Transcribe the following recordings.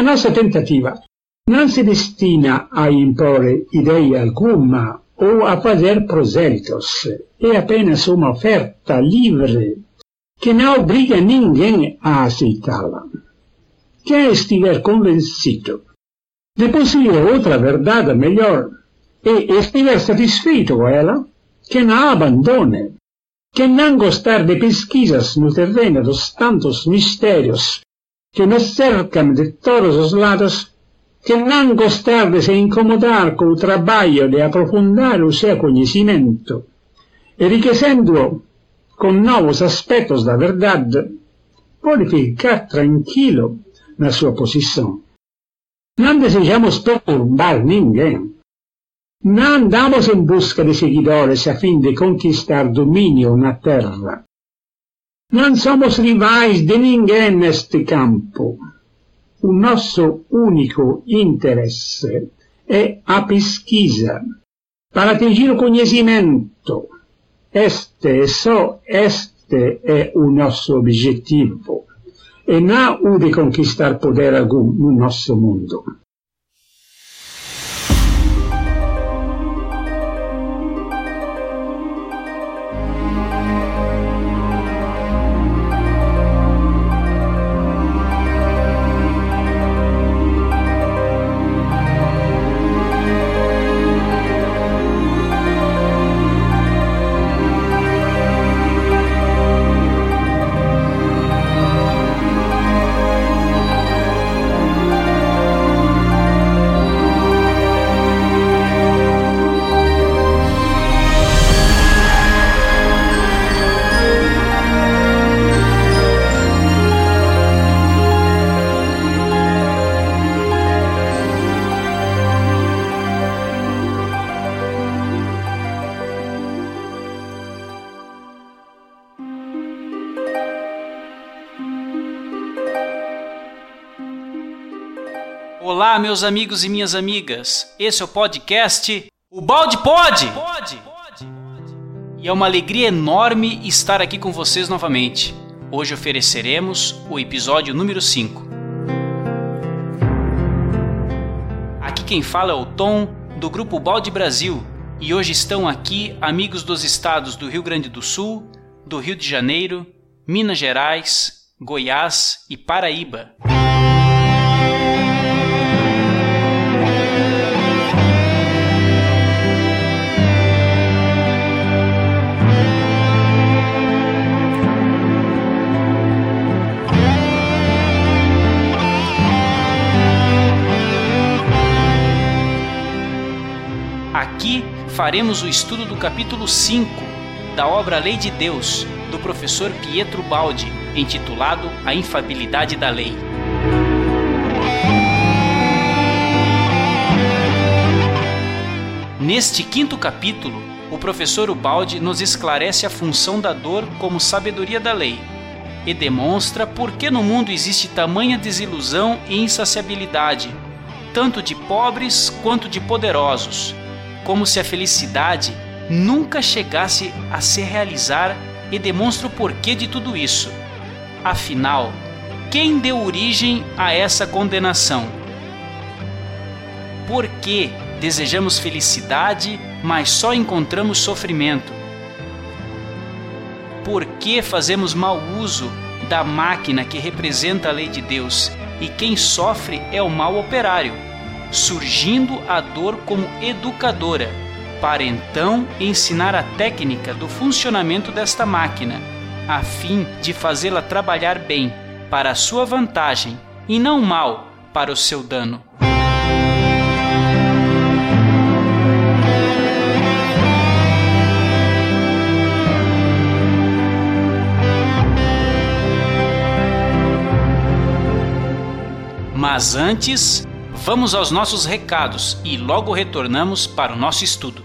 A nossa tentativa não se destina a impor ideia alguma ou a fazer prosélitos. É apenas uma oferta livre que não obriga ninguém a aceitá-la. Quem estiver convencido de possuir outra verdade melhor e estiver satisfeito com ela, que não abandone. Que não gostar de pesquisas no terreno dos tantos mistérios que nos cercam de todos os lados, que não gostar de se incomodar com o trabalho de aprofundar o seu conhecimento, enriquecendo-o com novos aspectos da verdade, pode ficar tranquilo na sua posição. Não desejamos perturbar ninguém. Não andamos em busca de seguidores a fim de conquistar domínio na terra. Não somos rivais de ninguém neste campo. O nosso único interesse é a pesquisa para atingir o conhecimento. Este, só este é o nosso objetivo, e não o de conquistar poder algum no nosso mundo. Olá, meus amigos e minhas amigas. Esse é o podcast O Balde Pode. Pode. E é uma alegria enorme estar aqui com vocês novamente. Hoje ofereceremos o episódio número 5. Aqui quem fala é o Tom do grupo Balde Brasil, e hoje estão aqui amigos dos estados do Rio Grande do Sul, do Rio de Janeiro, Minas Gerais, Goiás e Paraíba. Faremos o estudo do capítulo 5 da obra Lei de Deus, do professor Pietro Baldi, intitulado A Infabilidade da Lei. Neste quinto capítulo, o professor Ubaldi nos esclarece a função da dor como sabedoria da lei e demonstra por que no mundo existe tamanha desilusão e insaciabilidade, tanto de pobres quanto de poderosos, como se a felicidade nunca chegasse a se realizar e demonstra o porquê de tudo isso. Afinal, quem deu origem a essa condenação? Por que desejamos felicidade, mas só encontramos sofrimento? Por que fazemos mau uso da máquina que representa a lei de Deus e quem sofre é o mal operário? Surgindo a dor como educadora, para então ensinar a técnica do funcionamento desta máquina, a fim de fazê-la trabalhar bem, para a sua vantagem, e não mal, para o seu dano. Mas antes, Vamos aos nossos recados e logo retornamos para o nosso estudo.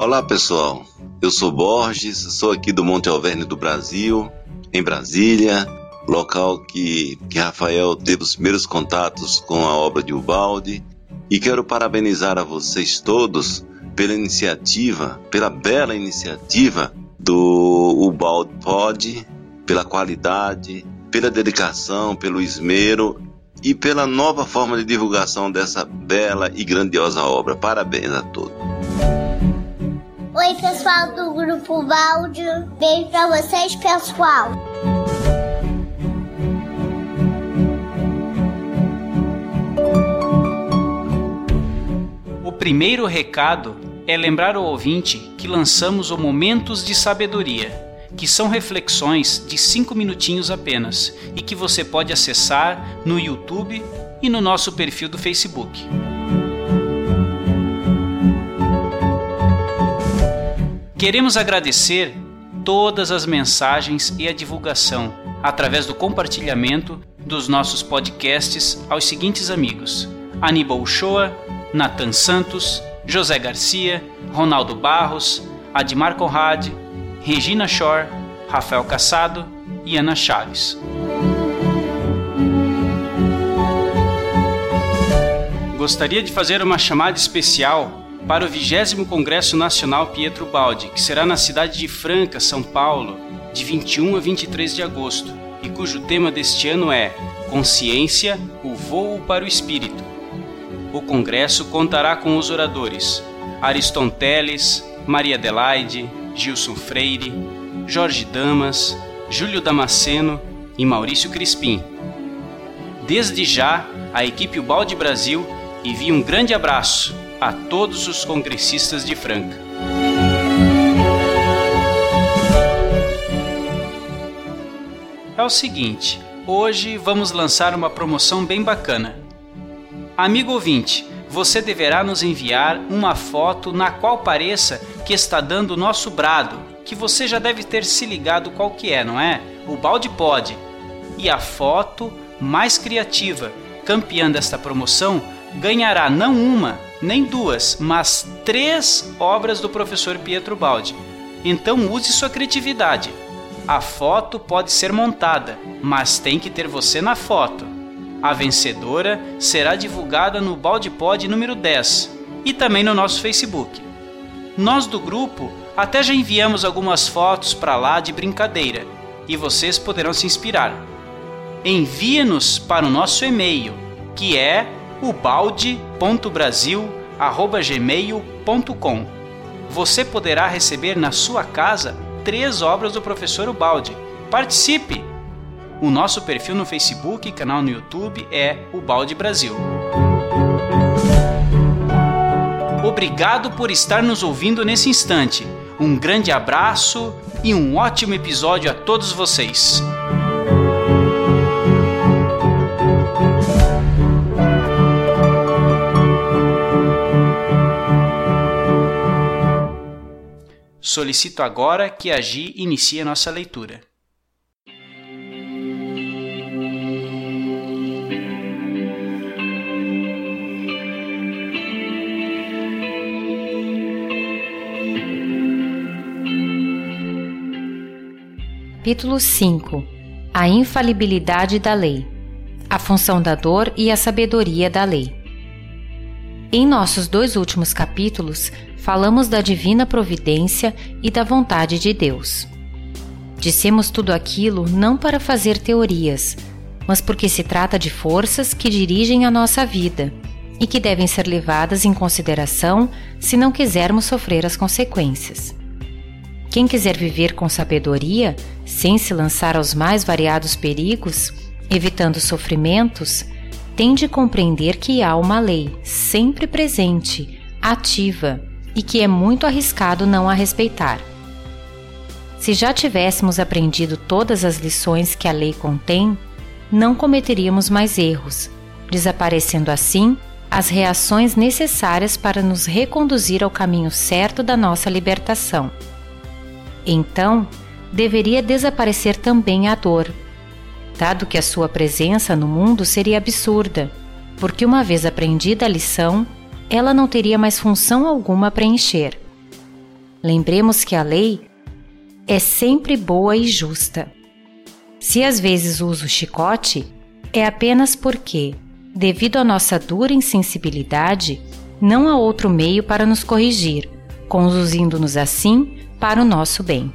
Olá pessoal, eu sou Borges, sou aqui do Monte Alverne do Brasil, em Brasília, local que, que Rafael teve os primeiros contatos com a obra de Ubaldi. E quero parabenizar a vocês todos pela iniciativa, pela bela iniciativa do Ubaldi Pod, pela qualidade, pela dedicação, pelo esmero e pela nova forma de divulgação dessa bela e grandiosa obra. Parabéns a todos. Oi, pessoal do Grupo Balde. Beijo pra vocês, pessoal. O primeiro recado é lembrar o ouvinte que lançamos o Momentos de Sabedoria que são reflexões de 5 minutinhos apenas e que você pode acessar no YouTube e no nosso perfil do Facebook. Queremos agradecer todas as mensagens e a divulgação através do compartilhamento dos nossos podcasts aos seguintes amigos: Aníbal Uchoa, Nathan Santos, José Garcia, Ronaldo Barros, Admar Conrad, Regina Shore, Rafael Cassado e Ana Chaves. Gostaria de fazer uma chamada especial para o 20 Congresso Nacional Pietro Baldi, que será na cidade de Franca, São Paulo, de 21 a 23 de agosto, e cujo tema deste ano é Consciência, o voo para o espírito. O congresso contará com os oradores Ariston Teles, Maria Adelaide, Gilson Freire, Jorge Damas, Júlio Damasceno e Maurício Crispim. Desde já, a equipe Balde Brasil envia um grande abraço a todos os congressistas de Franca. É o seguinte, hoje vamos lançar uma promoção bem bacana. Amigo ouvinte, você deverá nos enviar uma foto na qual pareça que está dando o nosso brado, que você já deve ter se ligado qual que é, não é? O balde pode. E a foto mais criativa, campeã desta promoção, ganhará não uma, nem duas, mas três obras do professor Pietro Baldi. Então use sua criatividade. A foto pode ser montada, mas tem que ter você na foto. A vencedora será divulgada no Balde Pod número 10 e também no nosso Facebook. Nós do grupo até já enviamos algumas fotos para lá de brincadeira e vocês poderão se inspirar. Envie-nos para o nosso e-mail, que é o balde.brasil@gmail.com. Você poderá receber na sua casa três obras do professor Ubaldi. Participe! O nosso perfil no Facebook e canal no YouTube é o Balde Brasil. Obrigado por estar nos ouvindo nesse instante. Um grande abraço e um ótimo episódio a todos vocês. Solicito agora que a Gi inicie nossa leitura. Capítulo 5 A infalibilidade da lei, a função da dor e a sabedoria da lei. Em nossos dois últimos capítulos, falamos da divina providência e da vontade de Deus. Dissemos tudo aquilo não para fazer teorias, mas porque se trata de forças que dirigem a nossa vida e que devem ser levadas em consideração se não quisermos sofrer as consequências. Quem quiser viver com sabedoria, sem se lançar aos mais variados perigos, evitando sofrimentos, tem de compreender que há uma lei sempre presente, ativa, e que é muito arriscado não a respeitar. Se já tivéssemos aprendido todas as lições que a lei contém, não cometeríamos mais erros, desaparecendo assim as reações necessárias para nos reconduzir ao caminho certo da nossa libertação. Então, deveria desaparecer também a dor, dado que a sua presença no mundo seria absurda, porque uma vez aprendida a lição, ela não teria mais função alguma a preencher. Lembremos que a lei é sempre boa e justa. Se às vezes uso chicote, é apenas porque, devido à nossa dura insensibilidade, não há outro meio para nos corrigir, conduzindo-nos assim para o nosso bem.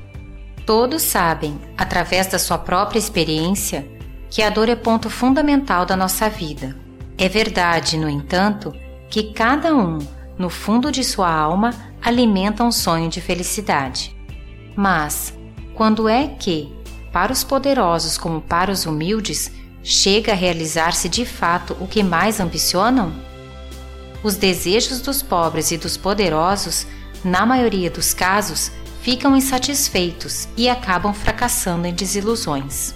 Todos sabem, através da sua própria experiência, que a dor é ponto fundamental da nossa vida. É verdade, no entanto, que cada um, no fundo de sua alma, alimenta um sonho de felicidade. Mas, quando é que, para os poderosos como para os humildes, chega a realizar-se de fato o que mais ambicionam? Os desejos dos pobres e dos poderosos, na maioria dos casos, ficam insatisfeitos e acabam fracassando em desilusões.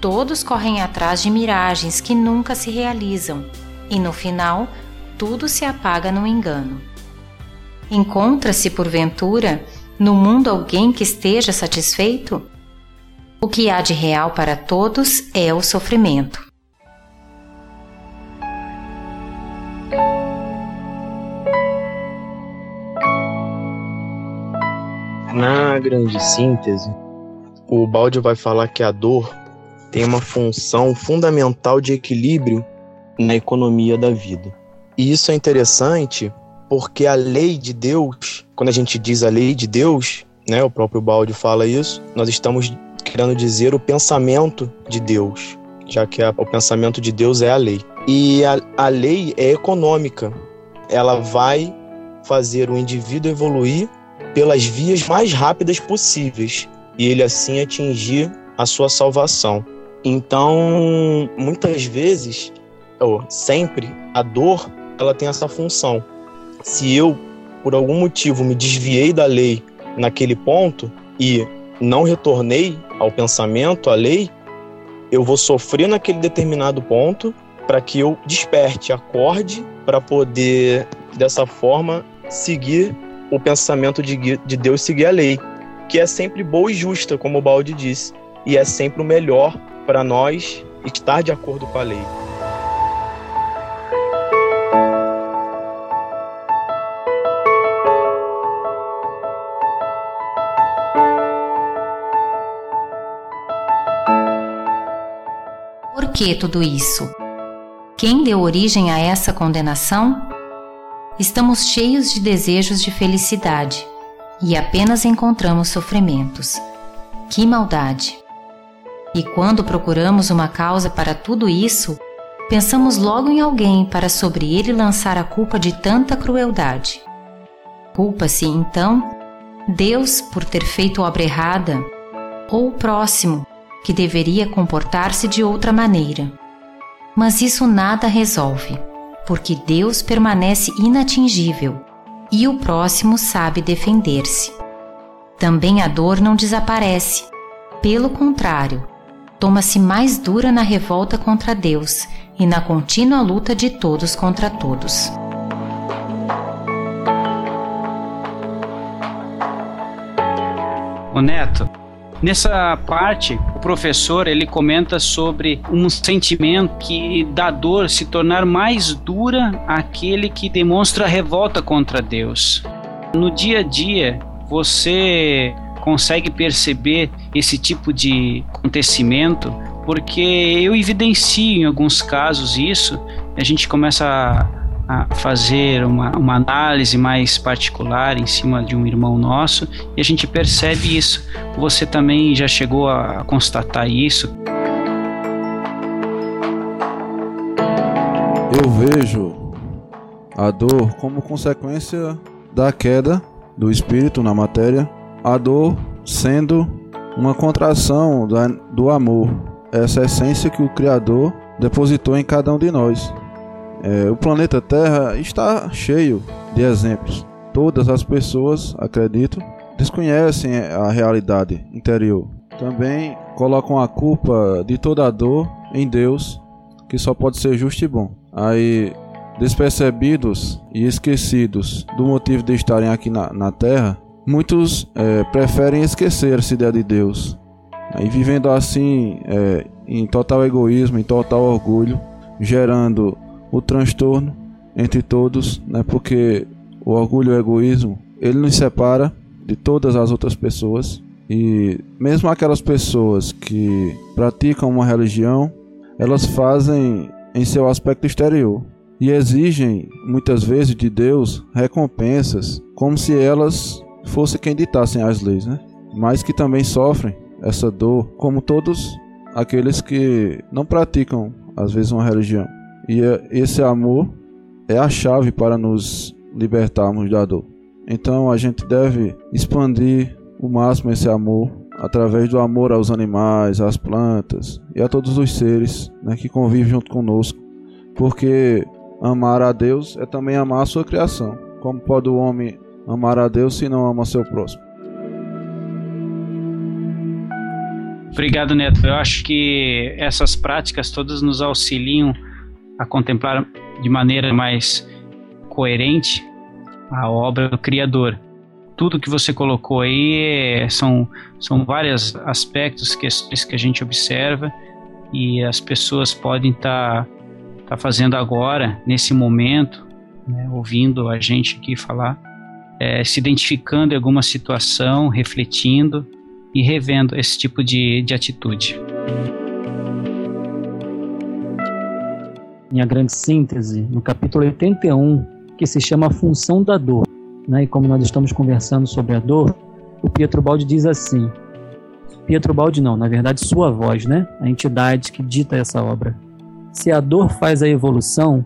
Todos correm atrás de miragens que nunca se realizam, e no final, tudo se apaga no engano. Encontra-se, porventura, no mundo alguém que esteja satisfeito? O que há de real para todos é o sofrimento. Na grande síntese, o Balde vai falar que a dor tem uma função fundamental de equilíbrio na economia da vida. E isso é interessante porque a lei de Deus, quando a gente diz a lei de Deus, né, o próprio Balde fala isso, nós estamos querendo dizer o pensamento de Deus, já que a, o pensamento de Deus é a lei. E a, a lei é econômica, ela vai fazer o indivíduo evoluir pelas vias mais rápidas possíveis e ele assim atingir a sua salvação. Então, muitas vezes, ou sempre, a dor ela tem essa função. Se eu, por algum motivo, me desviei da lei naquele ponto e não retornei ao pensamento, à lei, eu vou sofrer naquele determinado ponto para que eu desperte, acorde, para poder, dessa forma, seguir o pensamento de, de Deus, seguir a lei, que é sempre boa e justa, como o Balde disse, e é sempre o melhor para nós estar de acordo com a lei. que tudo isso? Quem deu origem a essa condenação? Estamos cheios de desejos de felicidade e apenas encontramos sofrimentos. Que maldade! E quando procuramos uma causa para tudo isso, pensamos logo em alguém para sobre ele lançar a culpa de tanta crueldade. Culpa-se, então, Deus por ter feito obra errada, ou o próximo que deveria comportar-se de outra maneira. Mas isso nada resolve, porque Deus permanece inatingível e o próximo sabe defender-se. Também a dor não desaparece, pelo contrário, toma-se mais dura na revolta contra Deus e na contínua luta de todos contra todos. O Neto, Nessa parte, o professor ele comenta sobre um sentimento que da dor se tornar mais dura aquele que demonstra revolta contra Deus. No dia a dia, você consegue perceber esse tipo de acontecimento porque eu evidencio em alguns casos isso, a gente começa a a fazer uma, uma análise mais particular em cima de um irmão nosso e a gente percebe isso. Você também já chegou a constatar isso? Eu vejo a dor como consequência da queda do espírito na matéria, a dor sendo uma contração do amor, essa essência que o Criador depositou em cada um de nós. É, o planeta Terra está cheio de exemplos. Todas as pessoas, acredito, desconhecem a realidade interior. Também colocam a culpa de toda a dor em Deus, que só pode ser justo e bom. Aí, despercebidos e esquecidos do motivo de estarem aqui na, na Terra, muitos é, preferem esquecer essa ideia de Deus. Aí, vivendo assim, é, em total egoísmo, em total orgulho, gerando o transtorno entre todos, né? Porque o orgulho e o egoísmo, ele nos separa de todas as outras pessoas E mesmo aquelas pessoas que praticam uma religião, elas fazem em seu aspecto exterior e exigem muitas vezes de Deus recompensas, como se elas fossem quem ditassem as leis, né? Mas que também sofrem essa dor, como todos aqueles que não praticam às vezes uma religião. E é, esse amor é a chave para nos libertarmos da dor. Então a gente deve expandir o máximo esse amor através do amor aos animais, às plantas e a todos os seres né, que convivem junto conosco. Porque amar a Deus é também amar a sua criação. Como pode o homem amar a Deus se não ama seu próximo? Obrigado, Neto. Eu acho que essas práticas todas nos auxiliam a contemplar de maneira mais coerente a obra do Criador. Tudo que você colocou aí é, são, são vários aspectos, questões que a gente observa e as pessoas podem estar tá, tá fazendo agora, nesse momento, né, ouvindo a gente aqui falar, é, se identificando em alguma situação, refletindo e revendo esse tipo de, de atitude. Em a grande síntese, no capítulo 81, que se chama a função da dor. Né? E como nós estamos conversando sobre a dor, o Pietro Baldi diz assim: Pietro Baldi não, na verdade sua voz, né? A entidade que dita essa obra. Se a dor faz a evolução,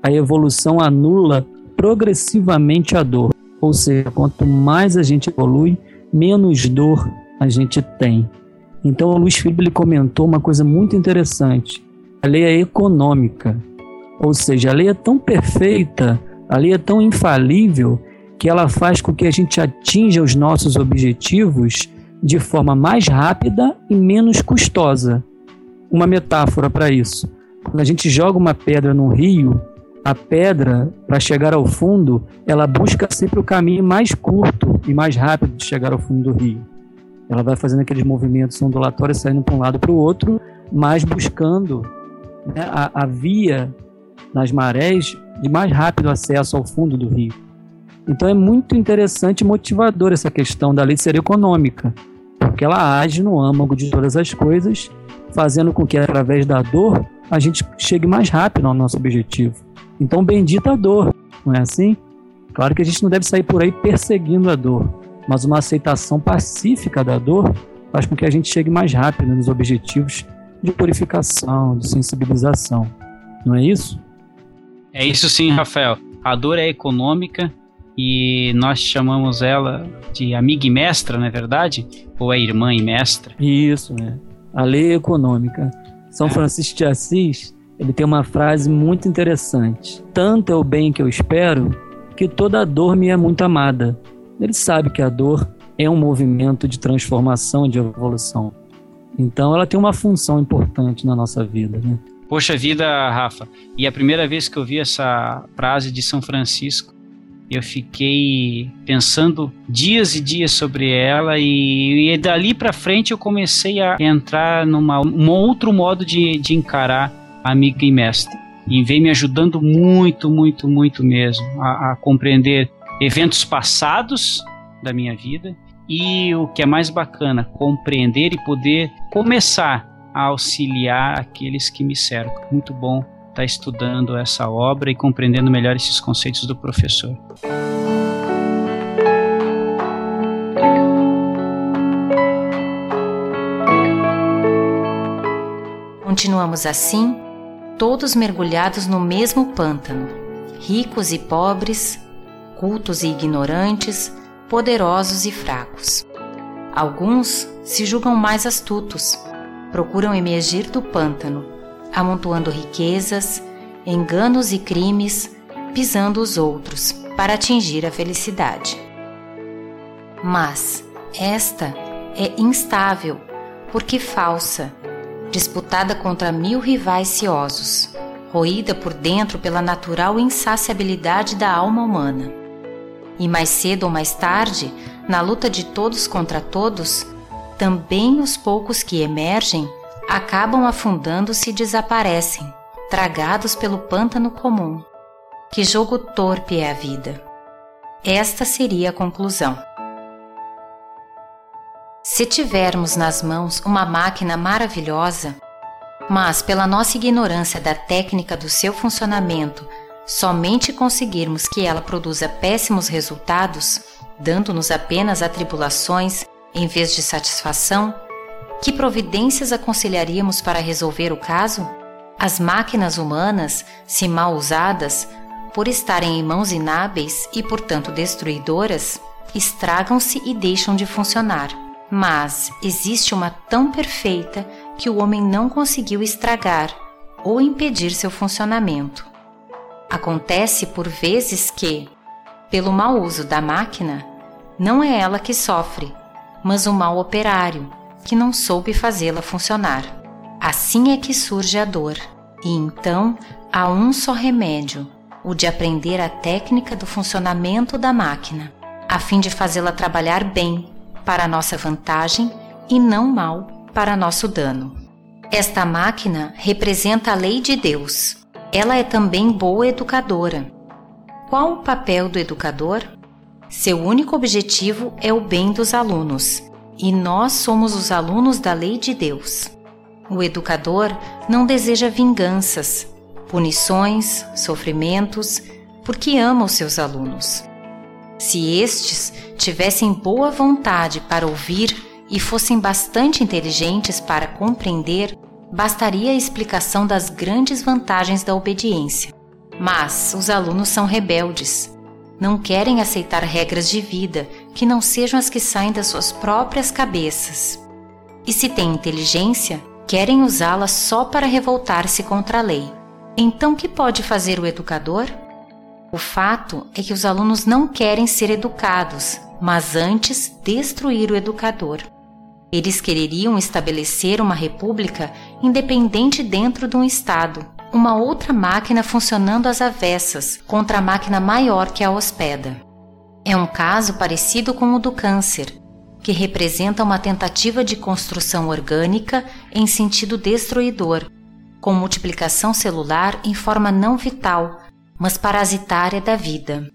a evolução anula progressivamente a dor. Ou seja, quanto mais a gente evolui, menos dor a gente tem. Então o Luiz Felipe ele comentou uma coisa muito interessante. A lei é econômica. Ou seja, a lei é tão perfeita a lei é tão infalível que ela faz com que a gente atinja os nossos objetivos de forma mais rápida e menos custosa. Uma metáfora para isso. Quando a gente joga uma pedra no rio, a pedra, para chegar ao fundo, ela busca sempre o caminho mais curto e mais rápido de chegar ao fundo do rio. Ela vai fazendo aqueles movimentos ondulatórios, saindo para um lado para o outro, mas buscando né, a, a via nas marés de mais rápido acesso ao fundo do rio. Então é muito interessante e motivador essa questão da lei ser econômica, porque ela age no âmago de todas as coisas, fazendo com que através da dor a gente chegue mais rápido ao nosso objetivo. Então bendita a dor, não é assim? Claro que a gente não deve sair por aí perseguindo a dor, mas uma aceitação pacífica da dor faz com que a gente chegue mais rápido nos objetivos de purificação, de sensibilização. Não é isso? É isso sim, Rafael. A dor é econômica e nós chamamos ela de amiga e mestra, não é verdade? Ou é irmã e mestra? Isso, né? A lei é econômica. São Francisco de Assis, ele tem uma frase muito interessante. Tanto é o bem que eu espero, que toda dor me é muito amada. Ele sabe que a dor é um movimento de transformação, de evolução. Então ela tem uma função importante na nossa vida, né? Poxa vida, Rafa. E a primeira vez que eu vi essa frase de São Francisco, eu fiquei pensando dias e dias sobre ela e, e dali para frente eu comecei a entrar numa um outro modo de, de encarar amiga e mestre. E vem me ajudando muito, muito, muito mesmo a, a compreender eventos passados da minha vida e o que é mais bacana, compreender e poder começar a auxiliar aqueles que me cercam. Muito bom estar tá estudando essa obra e compreendendo melhor esses conceitos do professor. Continuamos assim, todos mergulhados no mesmo pântano, ricos e pobres, cultos e ignorantes, poderosos e fracos. Alguns se julgam mais astutos, procuram emergir do pântano, amontoando riquezas, enganos e crimes, pisando os outros para atingir a felicidade. Mas esta é instável, porque falsa, disputada contra mil rivais ciosos, roída por dentro pela natural insaciabilidade da alma humana. E mais cedo ou mais tarde, na luta de todos contra todos, também os poucos que emergem acabam afundando-se e desaparecem, tragados pelo pântano comum. Que jogo torpe é a vida! Esta seria a conclusão. Se tivermos nas mãos uma máquina maravilhosa, mas pela nossa ignorância da técnica do seu funcionamento, somente conseguirmos que ela produza péssimos resultados, dando-nos apenas atribulações em vez de satisfação, que providências aconselharíamos para resolver o caso? As máquinas humanas, se mal usadas, por estarem em mãos inábeis e, portanto, destruidoras, estragam-se e deixam de funcionar. Mas existe uma tão perfeita que o homem não conseguiu estragar ou impedir seu funcionamento. Acontece por vezes que, pelo mau uso da máquina, não é ela que sofre, mas o mau operário, que não soube fazê-la funcionar. Assim é que surge a dor, e então há um só remédio, o de aprender a técnica do funcionamento da máquina, a fim de fazê-la trabalhar bem, para nossa vantagem e não mal para nosso dano. Esta máquina representa a lei de Deus. Ela é também boa educadora. Qual o papel do educador? Seu único objetivo é o bem dos alunos, e nós somos os alunos da lei de Deus. O educador não deseja vinganças, punições, sofrimentos, porque ama os seus alunos. Se estes tivessem boa vontade para ouvir e fossem bastante inteligentes para compreender, bastaria a explicação das grandes vantagens da obediência. Mas os alunos são rebeldes. Não querem aceitar regras de vida que não sejam as que saem das suas próprias cabeças. E se têm inteligência, querem usá-la só para revoltar-se contra a lei. Então, que pode fazer o educador? O fato é que os alunos não querem ser educados, mas antes destruir o educador. Eles quereriam estabelecer uma república independente dentro de um Estado, uma outra máquina funcionando às avessas contra a máquina maior que a hospeda. É um caso parecido com o do câncer, que representa uma tentativa de construção orgânica em sentido destruidor, com multiplicação celular em forma não vital, mas parasitária da vida.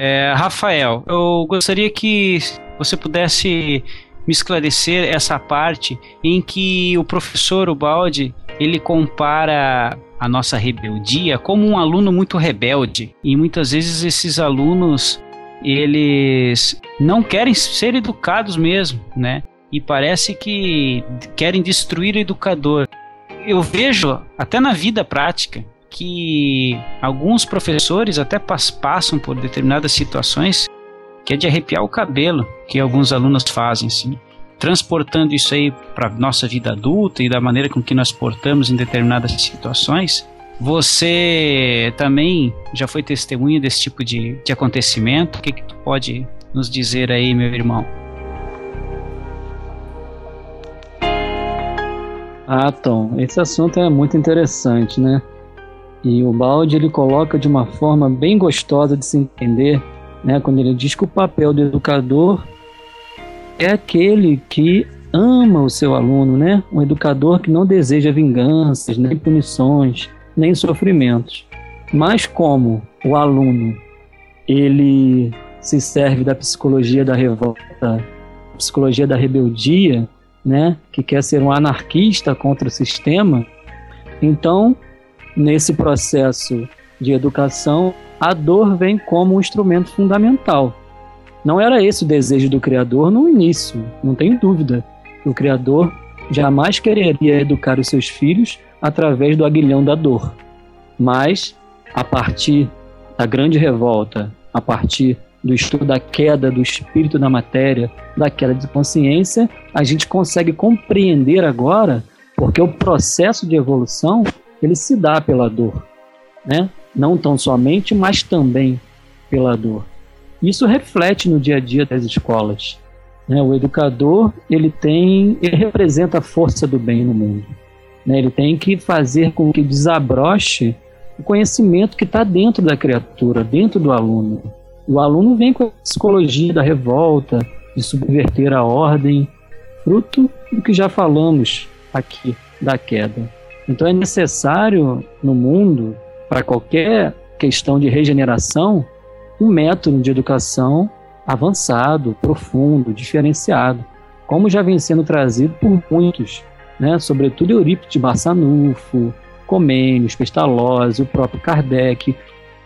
É, Rafael, eu gostaria que você pudesse me esclarecer essa parte em que o professor Ubaldi ele compara a nossa rebeldia como um aluno muito rebelde e muitas vezes esses alunos eles não querem ser educados mesmo, né? E parece que querem destruir o educador. Eu vejo até na vida prática que alguns professores até passam por determinadas situações que é de arrepiar o cabelo que alguns alunos fazem, sim. Transportando isso aí para nossa vida adulta e da maneira com que nós portamos em determinadas situações, você também já foi testemunha desse tipo de, de acontecimento? O que, que tu pode nos dizer aí, meu irmão? Ah, Tom, esse assunto é muito interessante, né? E o Balde ele coloca de uma forma bem gostosa de se entender, né, quando ele diz que o papel do educador é aquele que ama o seu aluno, né? Um educador que não deseja vinganças, nem punições, nem sofrimentos. Mas como o aluno ele se serve da psicologia da revolta, psicologia da rebeldia, né, que quer ser um anarquista contra o sistema, então nesse processo de educação, a dor vem como um instrumento fundamental. Não era esse o desejo do Criador no início, não tenho dúvida. O Criador jamais quereria educar os seus filhos através do aguilhão da dor. Mas, a partir da grande revolta, a partir do estudo da queda do espírito da matéria, da queda de consciência, a gente consegue compreender agora porque o processo de evolução ele se dá pela dor, né? Não tão somente, mas também pela dor. Isso reflete no dia a dia das escolas. Né? O educador ele tem, ele representa a força do bem no mundo. Né? Ele tem que fazer com que desabroche o conhecimento que está dentro da criatura, dentro do aluno. O aluno vem com a psicologia da revolta, de subverter a ordem, fruto do que já falamos aqui da queda. Então é necessário no mundo, para qualquer questão de regeneração, um método de educação avançado, profundo, diferenciado, como já vem sendo trazido por muitos, né? sobretudo Eurípides Barçanufo, Comênios, Pestalozzi, o próprio Kardec,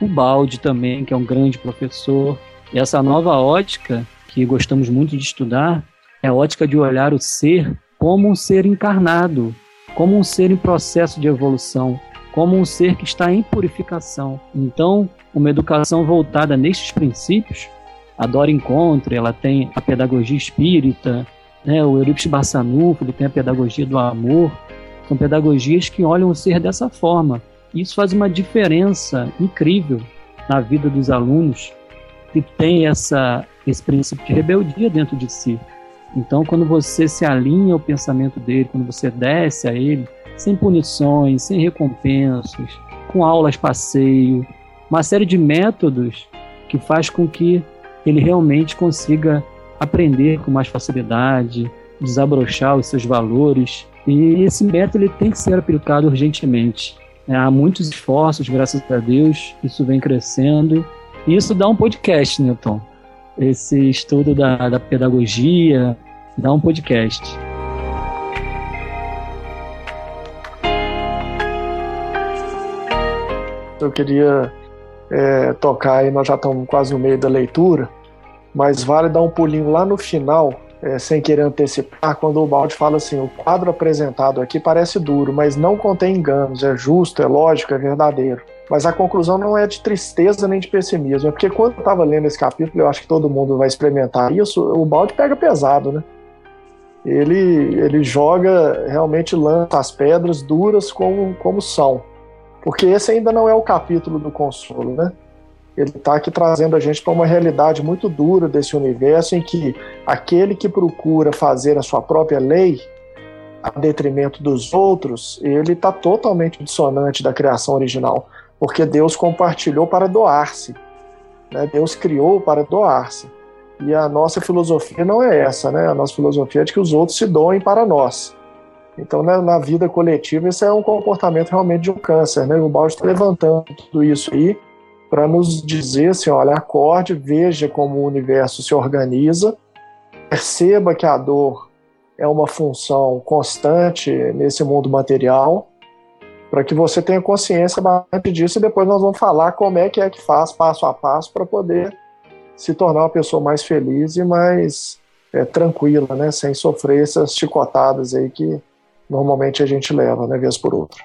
o Balde também, que é um grande professor. E essa nova ótica, que gostamos muito de estudar, é a ótica de olhar o ser como um ser encarnado, como um ser em processo de evolução, como um ser que está em purificação. Então, uma educação voltada nestes princípios, a Dora Encontre, ela tem a pedagogia espírita, né? o Eurípides Barçanufo, ele tem a pedagogia do amor, são pedagogias que olham o ser dessa forma. Isso faz uma diferença incrível na vida dos alunos que tem essa, esse princípio de rebeldia dentro de si. Então, quando você se alinha ao pensamento dele, quando você desce a ele, sem punições, sem recompensas, com aulas passeio, uma série de métodos que faz com que ele realmente consiga aprender com mais facilidade, desabrochar os seus valores. E esse método ele tem que ser aplicado urgentemente. É, há muitos esforços, graças a Deus, isso vem crescendo. E isso dá um podcast, Newton. Esse estudo da, da pedagogia dá um podcast. Eu queria é, tocar aí, nós já estamos quase no meio da leitura, mas vale dar um pulinho lá no final, é, sem querer antecipar, quando o Balde fala assim: o quadro apresentado aqui parece duro, mas não contém enganos, é justo, é lógico, é verdadeiro. Mas a conclusão não é de tristeza nem de pessimismo, é porque quando eu estava lendo esse capítulo, eu acho que todo mundo vai experimentar isso, o balde pega pesado, né? Ele, ele joga, realmente lança as pedras duras como, como são. Porque esse ainda não é o capítulo do consolo, né? Ele está aqui trazendo a gente para uma realidade muito dura desse universo em que aquele que procura fazer a sua própria lei a detrimento dos outros, ele está totalmente dissonante da criação original, porque Deus compartilhou para doar-se, né? Deus criou para doar-se. E a nossa filosofia não é essa, né? A nossa filosofia é de que os outros se doem para nós. Então, né, na vida coletiva, esse é um comportamento realmente de um câncer, né? O Balde está levantando tudo isso aí para nos dizer assim, olha, acorde, veja como o universo se organiza, perceba que a dor é uma função constante nesse mundo material, para que você tenha consciência bastante disso e depois nós vamos falar como é que é que faz passo a passo para poder se tornar uma pessoa mais feliz e mais é, tranquila, né, sem sofrer essas chicotadas aí que normalmente a gente leva, né, vez por outra.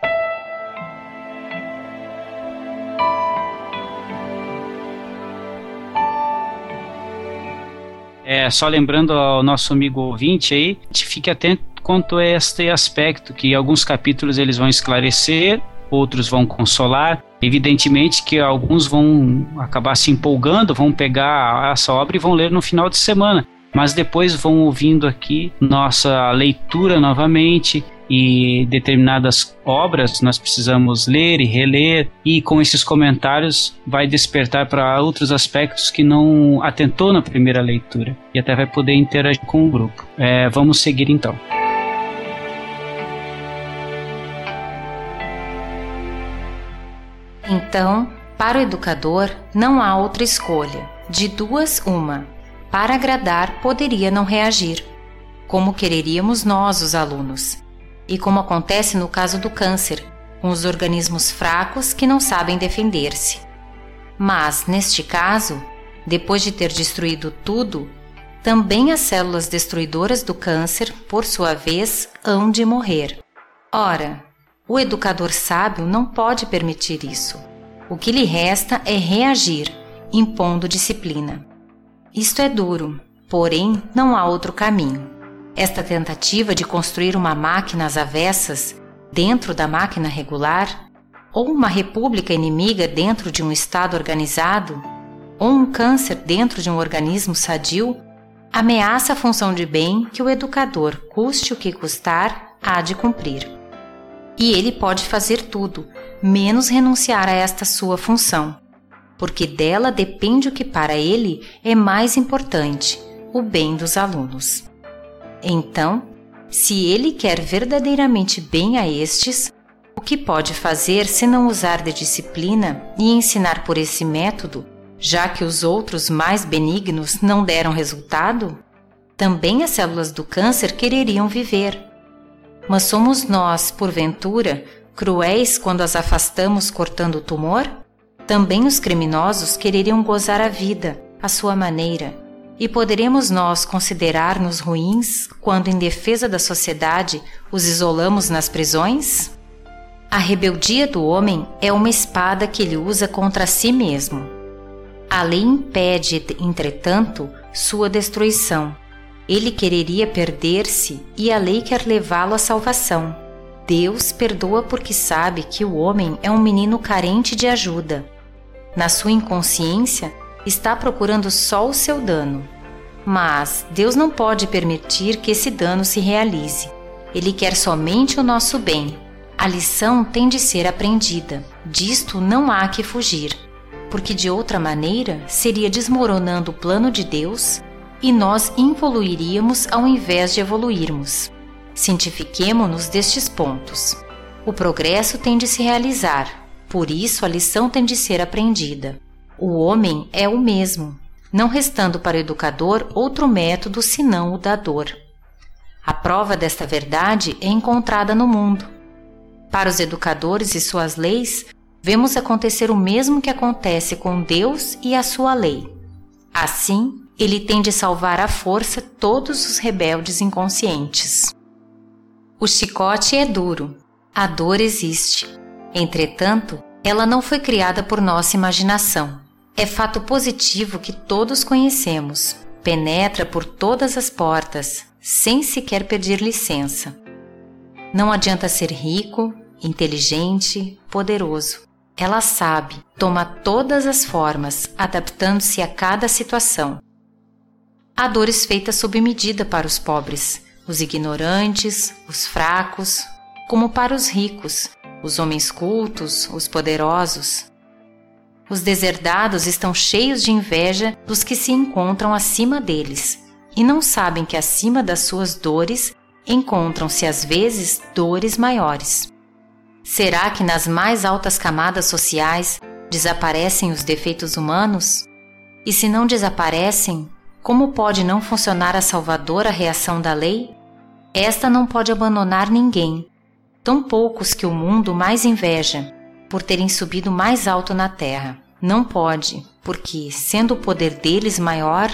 É, só lembrando ao nosso amigo ouvinte aí, fique atento quanto a este aspecto, que alguns capítulos eles vão esclarecer, outros vão consolar. Evidentemente que alguns vão acabar se empolgando, vão pegar essa obra e vão ler no final de semana, mas depois vão ouvindo aqui nossa leitura novamente e determinadas obras nós precisamos ler e reler e com esses comentários vai despertar para outros aspectos que não atentou na primeira leitura e até vai poder interagir com o grupo. É, vamos seguir então. Então, para o educador, não há outra escolha. De duas, uma. Para agradar, poderia não reagir, como quereríamos nós, os alunos e como acontece no caso do câncer, com os organismos fracos que não sabem defender-se. Mas, neste caso, depois de ter destruído tudo, também as células destruidoras do câncer, por sua vez, hão de morrer. Ora, o educador sábio não pode permitir isso. O que lhe resta é reagir, impondo disciplina. Isto é duro, porém não há outro caminho. Esta tentativa de construir uma máquina às avessas dentro da máquina regular, ou uma república inimiga dentro de um Estado organizado, ou um câncer dentro de um organismo sadio, ameaça a função de bem que o educador, custe o que custar, há de cumprir. E ele pode fazer tudo, menos renunciar a esta sua função, porque dela depende o que para ele é mais importante: o bem dos alunos. Então, se ele quer verdadeiramente bem a estes, que pode fazer se não usar de disciplina e ensinar por esse método, já que os outros mais benignos não deram resultado? Também as células do câncer quereriam viver. Mas somos nós, porventura, cruéis quando as afastamos cortando o tumor? Também os criminosos quereriam gozar a vida, à sua maneira. E poderemos nós considerar-nos ruins quando, em defesa da sociedade, os isolamos nas prisões? A rebeldia do homem é uma espada que ele usa contra si mesmo. A lei impede, entretanto, sua destruição. Ele quereria perder-se e a lei quer levá-lo à salvação. Deus perdoa porque sabe que o homem é um menino carente de ajuda. Na sua inconsciência, está procurando só o seu dano. Mas Deus não pode permitir que esse dano se realize. Ele quer somente o nosso bem. A lição tem de ser aprendida. Disto não há que fugir, porque de outra maneira seria desmoronando o plano de Deus e nós involuiríamos ao invés de evoluirmos. Cientifiquemo-nos destes pontos. O progresso tem de se realizar, por isso a lição tem de ser aprendida. O homem é o mesmo, não restando para o educador outro método senão o da dor. A prova desta verdade é encontrada no mundo. Para os educadores e suas leis, vemos acontecer o mesmo que acontece com Deus e a sua lei. Assim, ele tem de salvar à força todos os rebeldes inconscientes. O chicote é duro, a dor existe. Entretanto, ela não foi criada por nossa imaginação é fato positivo que todos conhecemos, penetra por todas as portas, sem sequer pedir licença. Não adianta ser rico, inteligente, poderoso. Ela sabe, toma todas as formas, adaptando-se a cada situação. Há dores feitas sob medida para os pobres, os ignorantes, os fracos, como para os ricos, os homens cultos, os poderosos. Os deserdados estão cheios de inveja dos que se encontram acima deles e não sabem que acima das suas dores encontram-se às vezes dores maiores. Será que nas mais altas camadas sociais desaparecem os defeitos humanos? E se não desaparecem, como pode não funcionar a salvadora reação da lei? Esta não pode abandonar ninguém, tão poucos que o mundo mais inveja, por terem subido mais alto na terra. Não pode, porque, sendo o poder deles maior,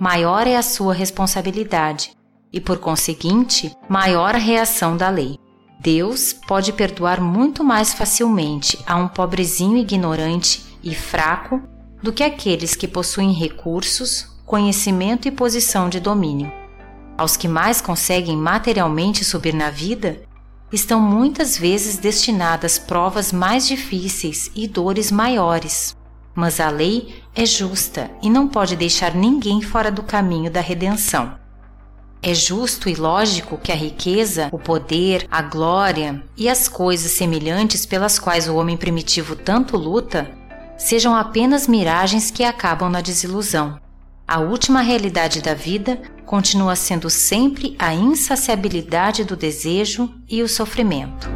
maior é a sua responsabilidade e, por conseguinte, maior a reação da lei. Deus pode perdoar muito mais facilmente a um pobrezinho ignorante e fraco do que aqueles que possuem recursos, conhecimento e posição de domínio. Aos que mais conseguem materialmente subir na vida, estão muitas vezes destinadas provas mais difíceis e dores maiores. Mas a lei é justa e não pode deixar ninguém fora do caminho da redenção. É justo e lógico que a riqueza, o poder, a glória e as coisas semelhantes pelas quais o homem primitivo tanto luta sejam apenas miragens que acabam na desilusão. A última realidade da vida continua sendo sempre a insaciabilidade do desejo e o sofrimento.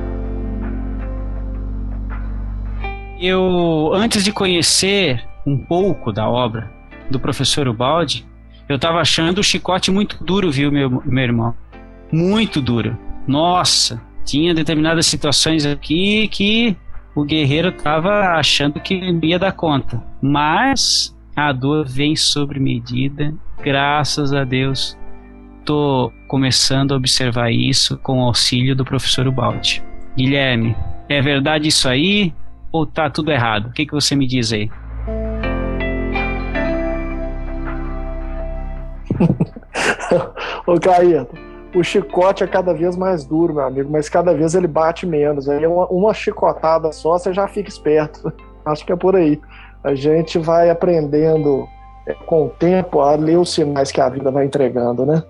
Eu, antes de conhecer um pouco da obra do professor Ubaldi, eu estava achando o chicote muito duro, viu, meu, meu irmão? Muito duro. Nossa, tinha determinadas situações aqui que o guerreiro estava achando que ia dar conta. Mas a dor vem sobre medida, graças a Deus. Tô começando a observar isso com o auxílio do professor Ubaldi. Guilherme, é verdade isso aí ou tá tudo errado? O que, que você me diz aí? Ô Caíto, o chicote é cada vez mais duro, meu amigo, mas cada vez ele bate menos. Aí uma, uma chicotada só, você já fica esperto. Acho que é por aí a gente vai aprendendo é, com o tempo a ler os sinais que a vida vai entregando, né?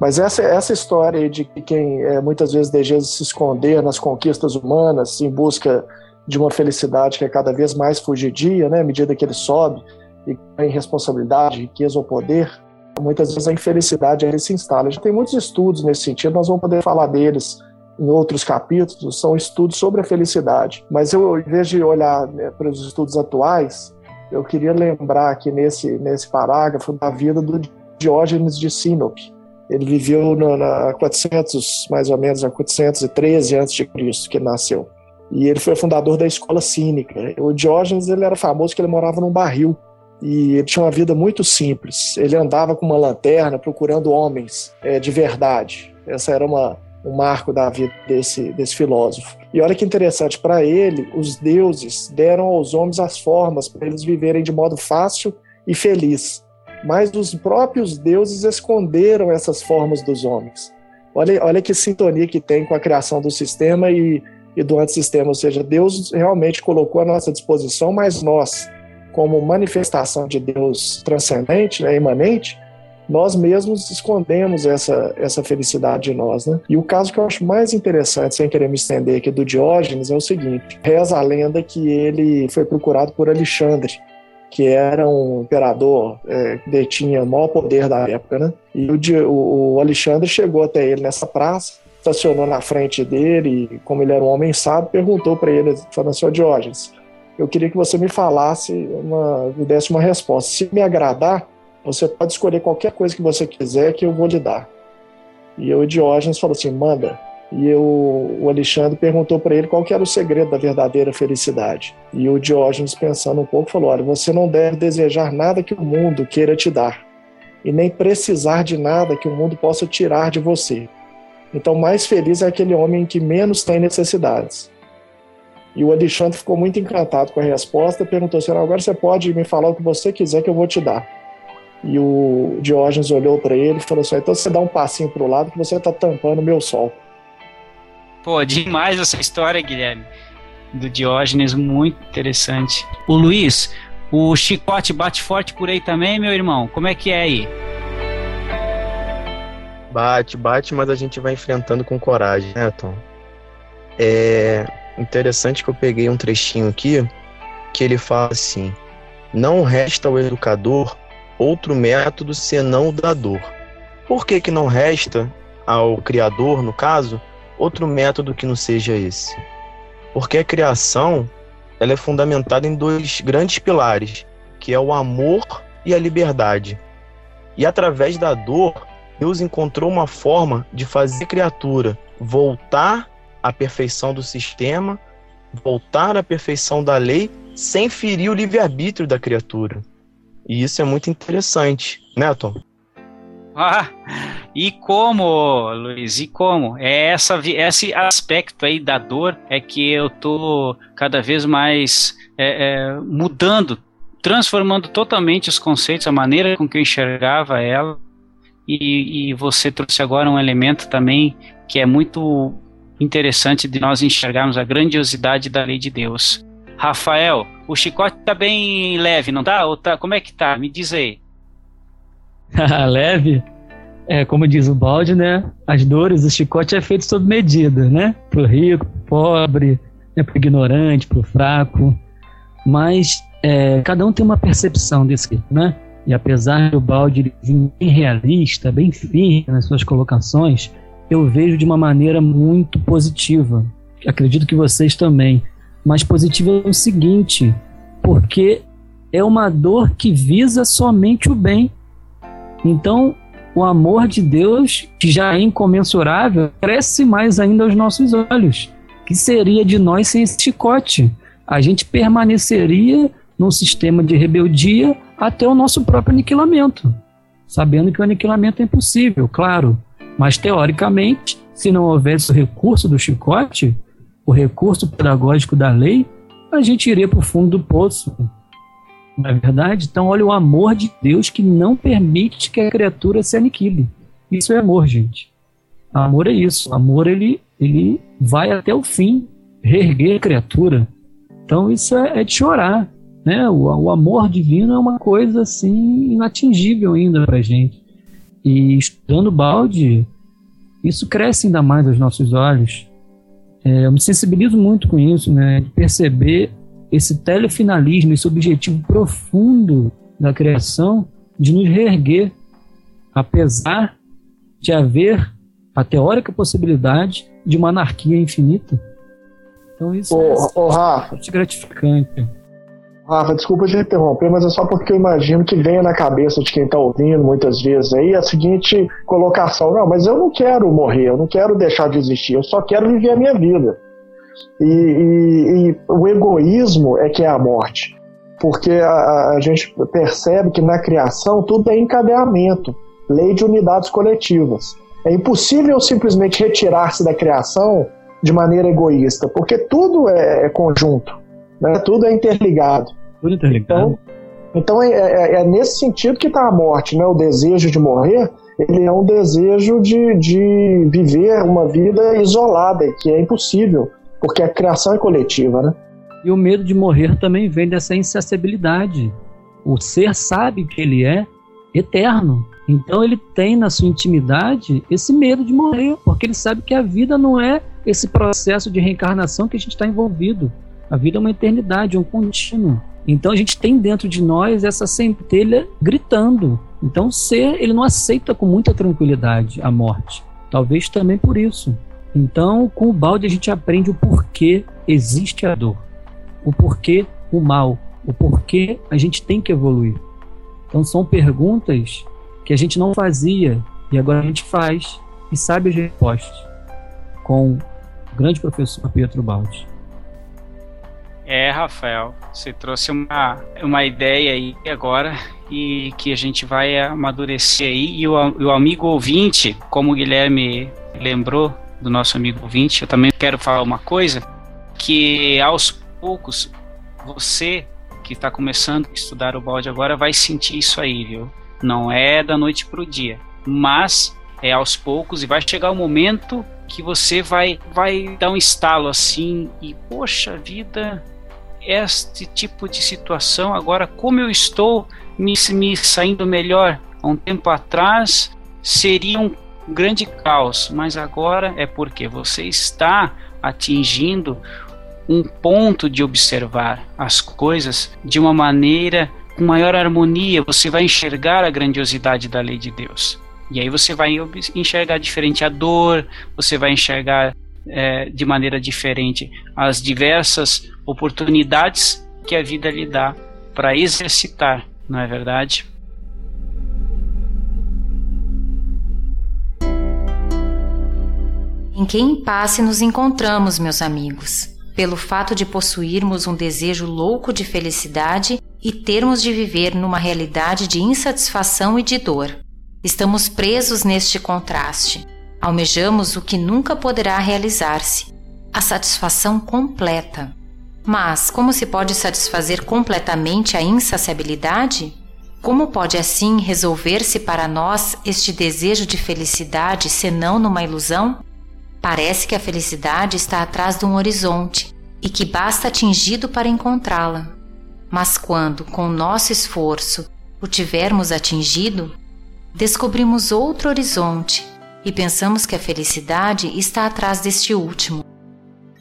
Mas essa, essa história de que quem é, muitas vezes deseja se esconder nas conquistas humanas em busca de uma felicidade que é cada vez mais fugidia, né, à medida que ele sobe e tem responsabilidade, riqueza ou poder, muitas vezes a infelicidade ele se instala. Gente tem muitos estudos nesse sentido, nós vamos poder falar deles em outros capítulos são estudos sobre a felicidade. Mas eu, em vez de olhar né, para os estudos atuais, eu queria lembrar aqui nesse, nesse parágrafo da vida do Diógenes de Sinope. Ele viveu na 400, mais ou menos, a 413 a.C. que nasceu. E ele foi fundador da escola cínica. O Diógenes ele era famoso porque ele morava num barril e ele tinha uma vida muito simples. Ele andava com uma lanterna procurando homens é, de verdade. Essa era uma, um marco da vida desse, desse filósofo. E olha que interessante, para ele, os deuses deram aos homens as formas para eles viverem de modo fácil e feliz. Mas os próprios deuses esconderam essas formas dos homens. Olha, olha que sintonia que tem com a criação do sistema e, e do antissistema, ou seja, Deus realmente colocou à nossa disposição, mas nós, como manifestação de Deus transcendente, né, imanente, nós mesmos escondemos essa, essa felicidade de nós. Né? E o caso que eu acho mais interessante, sem querer me estender aqui, do Diógenes é o seguinte: reza a lenda que ele foi procurado por Alexandre, que era um imperador é, que detinha o maior poder da época. Né? E o, o Alexandre chegou até ele nessa praça, estacionou na frente dele, e como ele era um homem sábio, perguntou para ele, falando assim, Diógenes, eu queria que você me falasse, uma, me desse uma resposta. Se me agradar, você pode escolher qualquer coisa que você quiser que eu vou lhe dar. E o Diógenes falou assim: manda. E eu, o Alexandre perguntou para ele qual era o segredo da verdadeira felicidade. E o Diógenes, pensando um pouco, falou: Olha, você não deve desejar nada que o mundo queira te dar, e nem precisar de nada que o mundo possa tirar de você. Então, mais feliz é aquele homem que menos tem necessidades. E o Alexandre ficou muito encantado com a resposta, perguntou assim: agora você pode me falar o que você quiser que eu vou te dar. E o Diógenes olhou para ele e falou assim: então você dá um passinho para o lado que você está tampando o meu sol. Pô, demais essa história, Guilherme. Do Diógenes, muito interessante. O Luiz, o chicote bate forte por aí também, meu irmão? Como é que é aí? Bate, bate, mas a gente vai enfrentando com coragem, né, Tom? É interessante que eu peguei um trechinho aqui que ele fala assim: Não resta ao educador outro método senão o da dor. Por que, que não resta ao Criador, no caso, outro método que não seja esse? Porque a criação ela é fundamentada em dois grandes pilares, que é o amor e a liberdade. E através da dor, Deus encontrou uma forma de fazer a criatura voltar à perfeição do sistema, voltar à perfeição da lei, sem ferir o livre-arbítrio da criatura. E isso é muito interessante, né, Tom? Ah, e como, Luiz, e como? É essa, esse aspecto aí da dor é que eu tô cada vez mais é, é, mudando, transformando totalmente os conceitos, a maneira com que eu enxergava ela. E, e você trouxe agora um elemento também que é muito interessante de nós enxergarmos a grandiosidade da lei de Deus. Rafael, o chicote tá bem leve, não tá? Ou tá? Como é que tá? Me diz aí. leve? É, como diz o balde, né? As dores, o chicote é feito sob medida, né? Pro rico, pro pobre, né? pro ignorante, pro fraco. Mas é, cada um tem uma percepção desse, né? E apesar do balde vir bem realista, bem firme nas suas colocações, eu vejo de uma maneira muito positiva. Acredito que vocês também mas positivo é o seguinte, porque é uma dor que visa somente o bem. Então, o amor de Deus, que já é incomensurável, cresce mais ainda aos nossos olhos. Que seria de nós sem esse chicote? A gente permaneceria num sistema de rebeldia até o nosso próprio aniquilamento, sabendo que o aniquilamento é impossível, claro. Mas teoricamente, se não houvesse o recurso do chicote, o recurso pedagógico da lei, a gente iria para o fundo do poço. Não é verdade? Então, olha o amor de Deus que não permite que a criatura se aniquile. Isso é amor, gente. Amor é isso. Amor, ele, ele vai até o fim, reerguer a criatura. Então, isso é, é de chorar. Né? O, o amor divino é uma coisa assim inatingível ainda para gente. E estudando balde, isso cresce ainda mais aos nossos olhos. É, eu me sensibilizo muito com isso, né, de perceber esse telefinalismo, esse objetivo profundo da criação de nos reerguer, apesar de haver a teórica possibilidade de uma anarquia infinita. Então isso ô, é Rafa, gratificante. Rafa, desculpa te interromper, mas é só porque eu imagino que venha na cabeça de quem está ouvindo muitas vezes aí a seguinte colocação: não, mas eu não quero morrer, eu não quero deixar de existir, eu só quero viver a minha vida. E, e, e o egoísmo é que é a morte, porque a, a gente percebe que na criação tudo é encadeamento, lei de unidades coletivas. É impossível simplesmente retirar-se da criação de maneira egoísta, porque tudo é, é conjunto, né? tudo é interligado. Tudo interligado. Então, então é, é, é, nesse sentido que está a morte, né? o desejo de morrer, ele é um desejo de, de viver uma vida isolada, que é impossível, porque a criação é coletiva. Né? E o medo de morrer também vem dessa insaciabilidade. O ser sabe que ele é eterno. Então ele tem na sua intimidade esse medo de morrer, porque ele sabe que a vida não é esse processo de reencarnação que a gente está envolvido. A vida é uma eternidade, é um contínuo. Então a gente tem dentro de nós essa centelha gritando. Então o ser, ele não aceita com muita tranquilidade a morte. Talvez também por isso. Então, com o balde a gente aprende o porquê existe a dor. O porquê o mal, o porquê a gente tem que evoluir. Então são perguntas que a gente não fazia e agora a gente faz e sabe as respostas com o grande professor Pietro Baldi. É, Rafael, você trouxe uma, uma ideia aí agora e que a gente vai amadurecer aí. E o, o amigo ouvinte, como o Guilherme lembrou do nosso amigo ouvinte, eu também quero falar uma coisa: que aos poucos você que está começando a estudar o balde agora vai sentir isso aí, viu? Não é da noite para o dia, mas é aos poucos e vai chegar o um momento que você vai vai dar um estalo assim e poxa vida este tipo de situação. Agora como eu estou me, me saindo melhor? Há um tempo atrás seria um grande caos mas agora é porque você está atingindo um ponto de observar as coisas de uma maneira com maior harmonia, você vai enxergar a grandiosidade da lei de Deus. E aí você vai enxergar diferente a dor, você vai enxergar é, de maneira diferente as diversas oportunidades que a vida lhe dá para exercitar, não é verdade? Em que impasse nos encontramos, meus amigos? Pelo fato de possuirmos um desejo louco de felicidade e termos de viver numa realidade de insatisfação e de dor. Estamos presos neste contraste. Almejamos o que nunca poderá realizar-se, a satisfação completa. Mas como se pode satisfazer completamente a insaciabilidade? Como pode assim resolver-se para nós este desejo de felicidade senão numa ilusão? Parece que a felicidade está atrás de um horizonte e que basta atingido para encontrá-la. Mas quando, com nosso esforço, o tivermos atingido, descobrimos outro horizonte e pensamos que a felicidade está atrás deste último.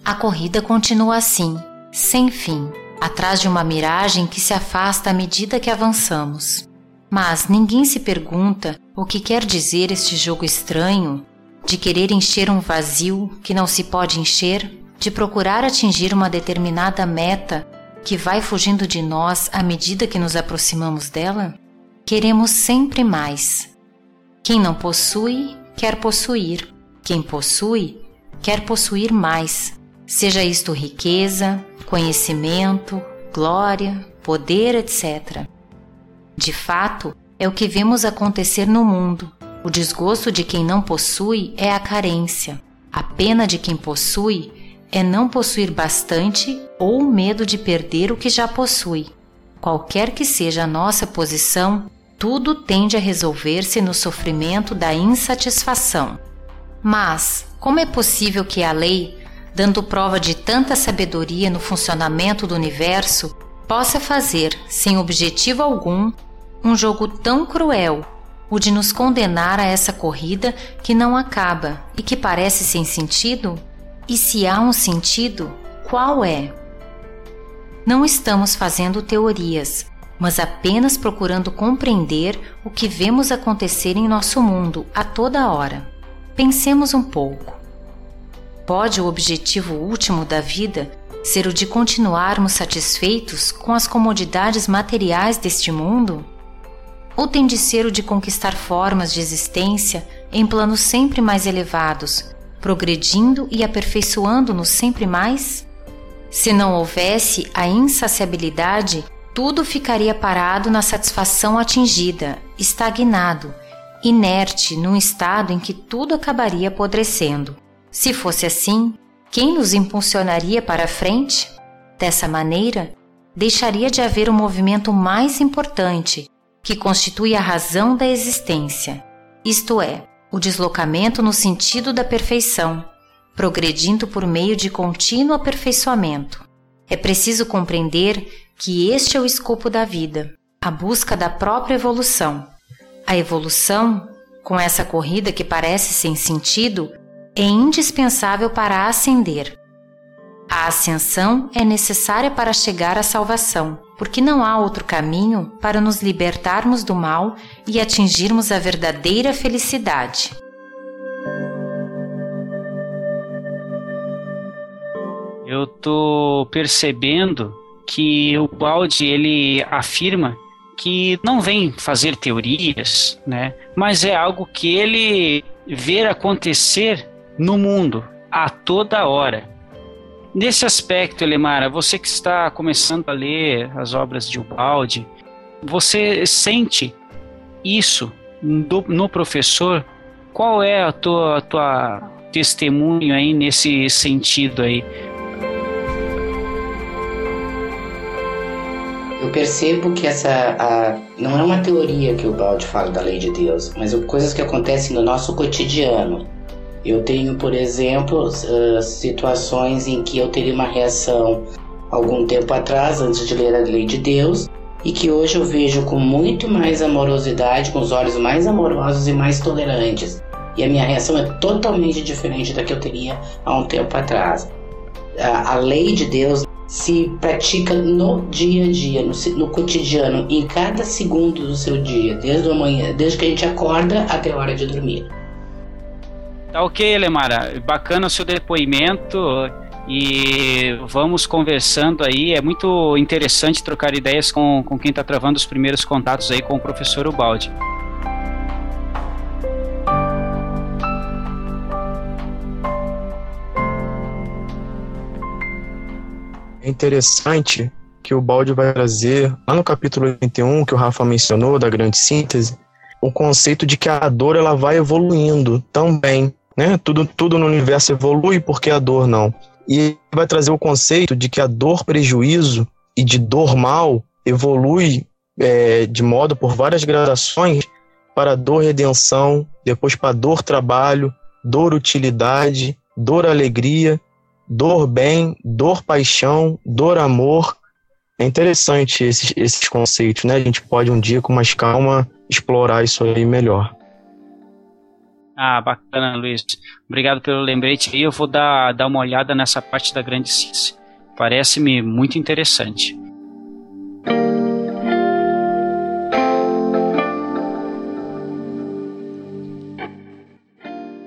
A corrida continua assim, sem fim, atrás de uma miragem que se afasta à medida que avançamos. Mas ninguém se pergunta o que quer dizer este jogo estranho de querer encher um vazio que não se pode encher, de procurar atingir uma determinada meta que vai fugindo de nós à medida que nos aproximamos dela? Queremos sempre mais. Quem não possui, quer possuir. Quem possui, quer possuir mais. Seja isto riqueza, conhecimento, glória, poder, etc. De fato, é o que vemos acontecer no mundo. O desgosto de quem não possui é a carência. A pena de quem possui é não possuir bastante ou o medo de perder o que já possui. Qualquer que seja a nossa posição, tudo tende a resolver-se no sofrimento da insatisfação. Mas, como é possível que a lei, dando prova de tanta sabedoria no funcionamento do universo, possa fazer, sem objetivo algum, um jogo tão cruel, o de nos condenar a essa corrida que não acaba e que parece sem sentido? E se há um sentido, qual é? Não estamos fazendo teorias, mas apenas procurando compreender o que vemos acontecer em nosso mundo a toda hora. Pensemos um pouco. pode o objetivo último da vida ser o de continuarmos satisfeitos com as comodidades materiais deste mundo? Ou tem de ser o de conquistar formas de existência em planos sempre mais elevados, progredindo e aperfeiçoando-nos sempre mais? Se não houvesse a insaciabilidade, tudo ficaria parado na satisfação atingida, estagnado, inerte num estado em que tudo acabaria apodrecendo. Se fosse assim, quem nos impulsionaria para a frente? Dessa maneira, deixaria de haver o um movimento mais importante, que constitui a razão da existência, isto é, o deslocamento no sentido da perfeição, progredindo por meio de contínuo aperfeiçoamento. É preciso compreender que este é o escopo da vida, a busca da própria evolução. A evolução, com essa corrida que parece sem sentido, é indispensável para ascender. A ascensão é necessária para chegar à salvação, porque não há outro caminho para nos libertarmos do mal e atingirmos a verdadeira felicidade. Eu tô percebendo que o Balde ele afirma que não vem fazer teorias, né? Mas é algo que ele vê acontecer no mundo a toda hora. Nesse aspecto, Elemara, você que está começando a ler as obras de Ubaldi, você sente isso do, no professor? Qual é a tua, tua testemunho aí nesse sentido aí? Eu percebo que essa a, não é uma teoria que o Balde fala da lei de Deus, mas coisas que acontecem no nosso cotidiano. Eu tenho, por exemplo, uh, situações em que eu teria uma reação algum tempo atrás, antes de ler a lei de Deus, e que hoje eu vejo com muito mais amorosidade, com os olhos mais amorosos e mais tolerantes. E a minha reação é totalmente diferente da que eu teria há um tempo atrás. A, a lei de Deus se pratica no dia a dia, no, no, cotidiano, em cada segundo do seu dia, desde a manhã, desde que a gente acorda até a hora de dormir. Tá ok, Lemara. Bacana o seu depoimento e vamos conversando aí. É muito interessante trocar ideias com, com quem está travando os primeiros contatos aí com o professor Ubaldi. É interessante que o Balde vai trazer, lá no capítulo 81, que o Rafa mencionou, da grande síntese, o conceito de que a dor ela vai evoluindo também. Né? Tudo, tudo no universo evolui porque a dor não. E vai trazer o conceito de que a dor prejuízo e de dor mal evolui é, de modo por várias gradações para dor redenção, depois para dor trabalho, dor utilidade, dor alegria, dor bem, dor paixão, dor amor. É interessante esses, esses conceitos, né? A gente pode um dia com mais calma explorar isso aí melhor. Ah, bacana, Luiz. Obrigado pelo lembrete aí. Eu vou dar, dar uma olhada nessa parte da grande ciência. Parece-me muito interessante.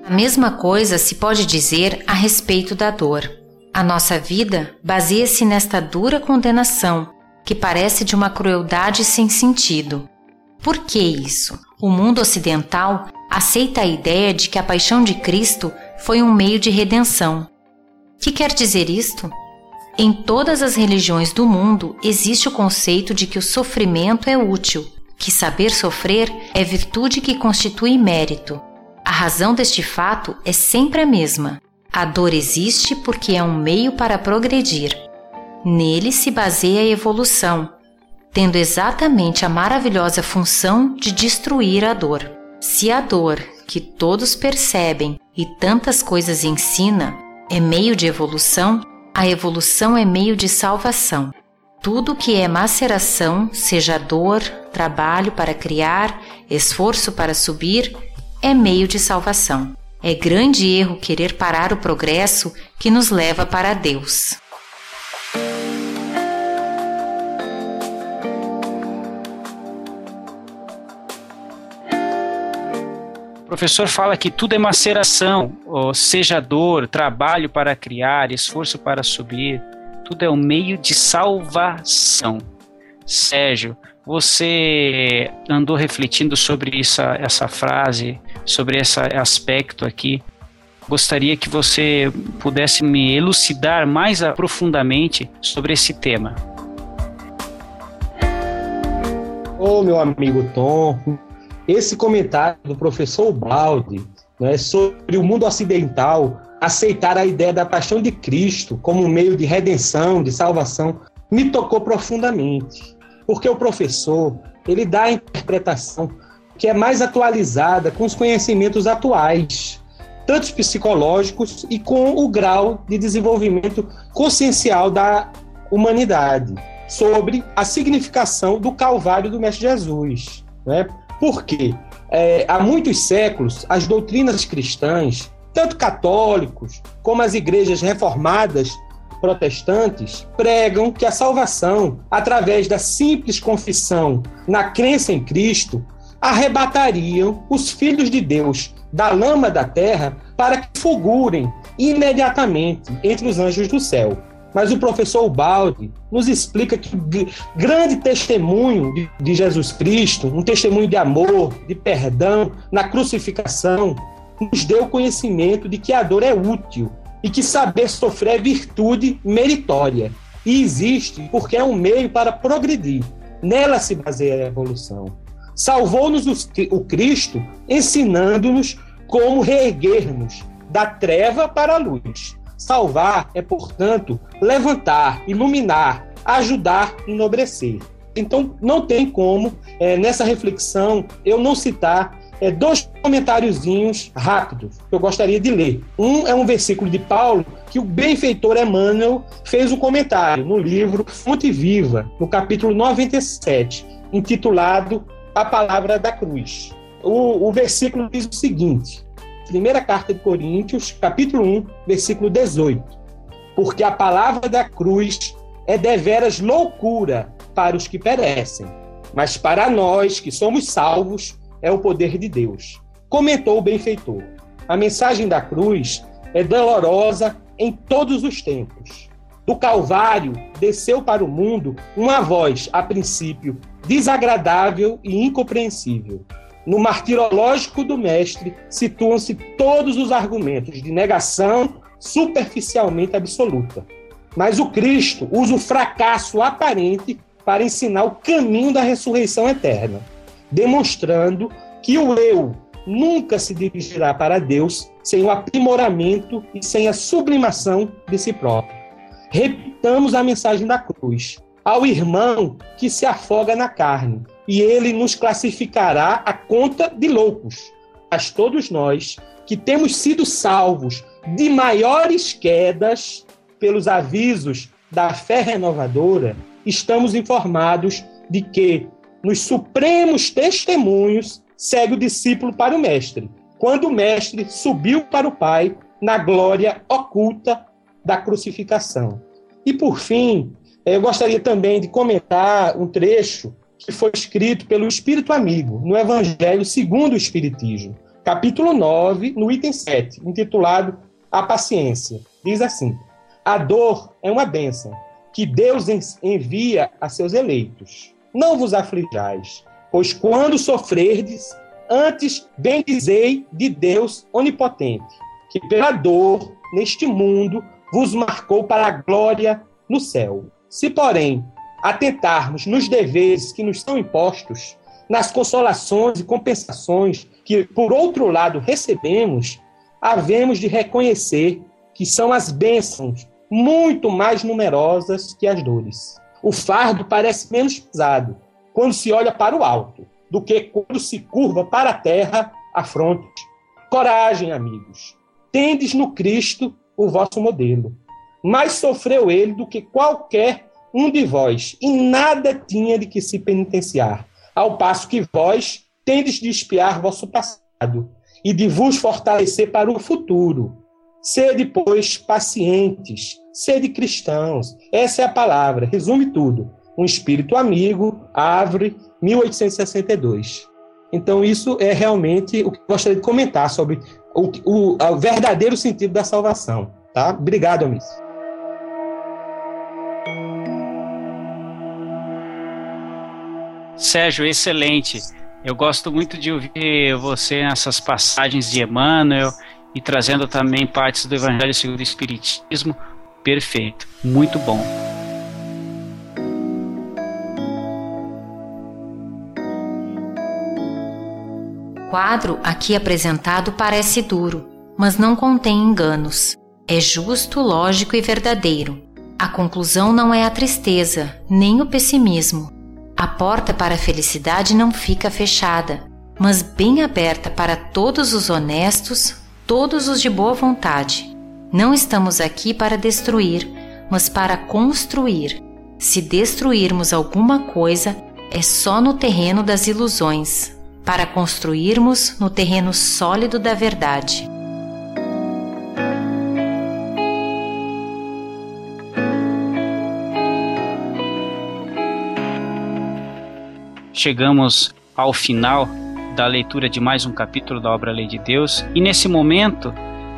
A mesma coisa se pode dizer a respeito da dor. A nossa vida baseia-se nesta dura condenação, que parece de uma crueldade sem sentido. Por que isso? O mundo ocidental aceita a ideia de que a paixão de Cristo foi um meio de redenção. Que quer dizer isto? Em todas as religiões do mundo existe o conceito de que o sofrimento é útil, que saber sofrer é virtude que constitui mérito. A razão deste fato é sempre a mesma. A dor existe porque é um meio para progredir. Nele se baseia a evolução, tendo exatamente a maravilhosa função de destruir a dor. Se a dor, que todos percebem e tantas coisas ensina, é meio de evolução, a evolução é meio de salvação. Tudo que é maceração, seja dor, trabalho para criar, esforço para subir, é meio de salvação. É grande erro querer parar o progresso que nos leva para Deus. O professor fala que tudo é maceração, seja dor, trabalho para criar, esforço para subir, tudo é um meio de salvação. Sérgio, você andou refletindo sobre essa, essa frase, sobre esse aspecto aqui. Gostaria que você pudesse me elucidar mais profundamente sobre esse tema. Ô, oh, meu amigo Tom, esse comentário do professor Baldi né, sobre o mundo ocidental aceitar a ideia da paixão de Cristo como um meio de redenção, de salvação, me tocou profundamente. Porque o professor, ele dá a interpretação que é mais atualizada com os conhecimentos atuais, tanto psicológicos e com o grau de desenvolvimento consciencial da humanidade, sobre a significação do Calvário do Mestre Jesus. Né? Porque é, há muitos séculos as doutrinas cristãs, tanto católicos como as igrejas reformadas protestantes, pregam que a salvação, através da simples confissão na crença em Cristo, arrebatariam os filhos de Deus da lama da terra para que fulgurem imediatamente entre os anjos do céu. Mas o professor Baldi nos explica que o grande testemunho de Jesus Cristo, um testemunho de amor, de perdão, na crucificação, nos deu conhecimento de que a dor é útil e que saber sofrer é virtude meritória. E existe porque é um meio para progredir. Nela se baseia a evolução. Salvou-nos o Cristo, ensinando-nos como reerguermos da treva para a luz. Salvar é, portanto, levantar, iluminar, ajudar, enobrecer. Então, não tem como, é, nessa reflexão, eu não citar é, dois comentáriozinhos rápidos que eu gostaria de ler. Um é um versículo de Paulo que o benfeitor Emmanuel fez um comentário no livro Fonte Viva, no capítulo 97, intitulado A Palavra da Cruz. O, o versículo diz o seguinte: Primeira carta de Coríntios, capítulo 1, versículo 18. Porque a palavra da cruz é deveras loucura para os que perecem, mas para nós que somos salvos é o poder de Deus. Comentou o benfeitor. A mensagem da cruz é dolorosa em todos os tempos. Do Calvário desceu para o mundo uma voz, a princípio, desagradável e incompreensível no martirológico do mestre situam-se todos os argumentos de negação superficialmente absoluta. Mas o Cristo usa o fracasso aparente para ensinar o caminho da ressurreição eterna, demonstrando que o eu nunca se dirigirá para Deus sem o aprimoramento e sem a sublimação de si próprio. Repitamos a mensagem da cruz ao irmão que se afoga na carne, e ele nos classificará a conta de loucos. Mas todos nós que temos sido salvos de maiores quedas pelos avisos da fé renovadora, estamos informados de que nos supremos testemunhos segue o discípulo para o mestre, quando o mestre subiu para o Pai na glória oculta da crucificação. E por fim, eu gostaria também de comentar um trecho que foi escrito pelo Espírito Amigo, no Evangelho segundo o Espiritismo, capítulo 9, no item 7, intitulado A Paciência. Diz assim: A dor é uma bênção que Deus envia a seus eleitos. Não vos aflijais, pois quando sofrerdes, antes bendizei de Deus onipotente, que pela dor neste mundo vos marcou para a glória no céu. Se, porém, atentarmos nos deveres que nos são impostos, nas consolações e compensações que, por outro lado, recebemos, havemos de reconhecer que são as bênçãos muito mais numerosas que as dores. O fardo parece menos pesado quando se olha para o alto do que quando se curva para a terra a fronte. Coragem, amigos. Tendes no Cristo o vosso modelo. Mais sofreu ele do que qualquer um de vós, e nada tinha de que se penitenciar, ao passo que vós tendes de espiar vosso passado e de vos fortalecer para o futuro. Sede, pois, pacientes, sede cristãos. Essa é a palavra, resume tudo. Um espírito amigo, Árvore, 1862. Então, isso é realmente o que eu gostaria de comentar sobre o, o, o verdadeiro sentido da salvação. Tá? Obrigado, Amici. Sérgio, excelente. Eu gosto muito de ouvir você nessas passagens de Emmanuel e trazendo também partes do Evangelho segundo o Espiritismo. Perfeito, muito bom. O quadro aqui apresentado parece duro, mas não contém enganos. É justo, lógico e verdadeiro. A conclusão não é a tristeza, nem o pessimismo. A porta para a felicidade não fica fechada, mas bem aberta para todos os honestos, todos os de boa vontade. Não estamos aqui para destruir, mas para construir. Se destruirmos alguma coisa, é só no terreno das ilusões, para construirmos no terreno sólido da verdade. chegamos ao final da leitura de mais um capítulo da obra Lei de Deus e nesse momento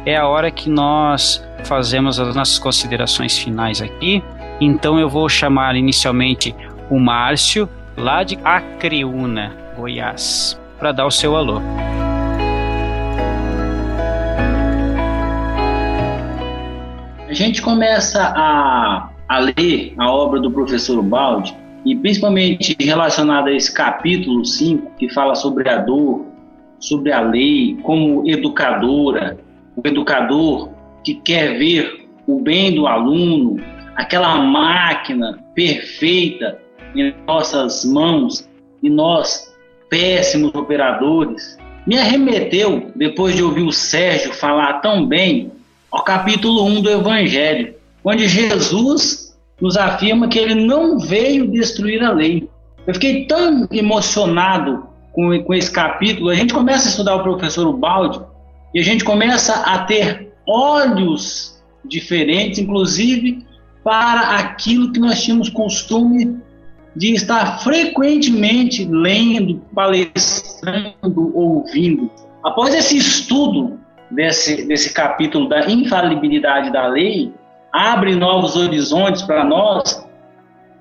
é a hora que nós fazemos as nossas considerações finais aqui. Então eu vou chamar inicialmente o Márcio, lá de Acreúna, Goiás, para dar o seu alô. A gente começa a, a ler a obra do professor Balde e principalmente relacionado a esse capítulo 5, que fala sobre a dor, sobre a lei, como educadora, o educador que quer ver o bem do aluno, aquela máquina perfeita em nossas mãos e nós, péssimos operadores, me arremeteu, depois de ouvir o Sérgio falar tão bem, ao capítulo 1 do Evangelho, onde Jesus nos afirma que ele não veio destruir a lei. Eu fiquei tão emocionado com, com esse capítulo. A gente começa a estudar o professor Ubaldi e a gente começa a ter olhos diferentes, inclusive para aquilo que nós tínhamos costume de estar frequentemente lendo, palestrando, ouvindo. Após esse estudo desse, desse capítulo da infalibilidade da lei, abre novos horizontes para nós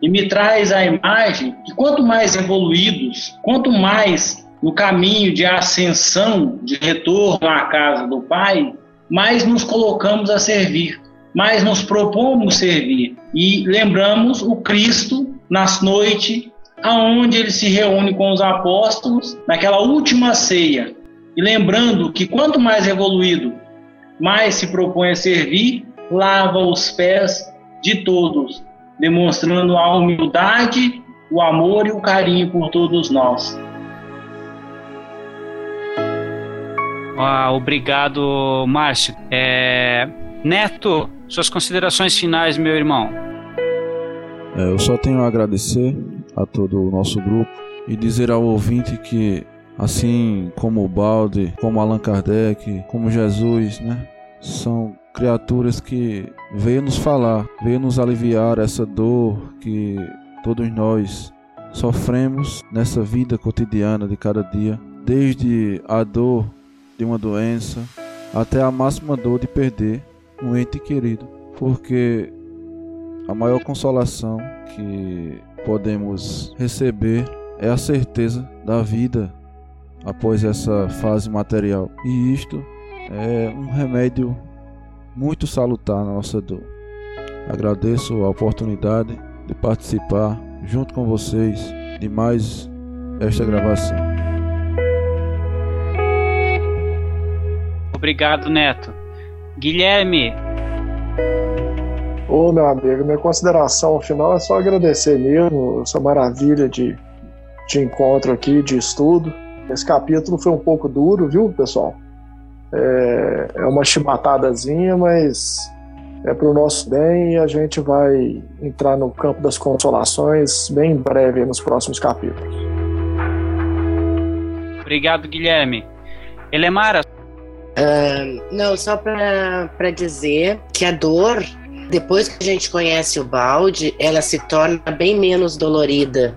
e me traz a imagem que quanto mais evoluídos, quanto mais no caminho de ascensão, de retorno à casa do Pai, mais nos colocamos a servir, mais nos propomos servir. E lembramos o Cristo nas noites aonde ele se reúne com os apóstolos naquela última ceia. E lembrando que quanto mais evoluído, mais se propõe a servir lava os pés de todos, demonstrando a humildade, o amor e o carinho por todos nós. Ah, obrigado, Márcio. É... Neto, suas considerações finais, meu irmão. É, eu só tenho a agradecer a todo o nosso grupo e dizer ao ouvinte que, assim como o Balde, como Allan Kardec, como Jesus, né, são criaturas que veio nos falar, veio nos aliviar essa dor que todos nós sofremos nessa vida cotidiana de cada dia, desde a dor de uma doença até a máxima dor de perder um ente querido, porque a maior consolação que podemos receber é a certeza da vida após essa fase material. E isto é um remédio muito salutar na nossa dor. Agradeço a oportunidade de participar junto com vocês de mais esta gravação. Obrigado, Neto. Guilherme. Ô, meu amigo, minha consideração final é só agradecer mesmo essa maravilha de, de encontro aqui, de estudo. Esse capítulo foi um pouco duro, viu, pessoal? É, é uma chibatadazinha, mas é para o nosso bem e a gente vai entrar no campo das consolações bem em breve nos próximos capítulos. Obrigado, Guilherme. Elemara? Uh, não, só para dizer que a dor, depois que a gente conhece o balde, ela se torna bem menos dolorida.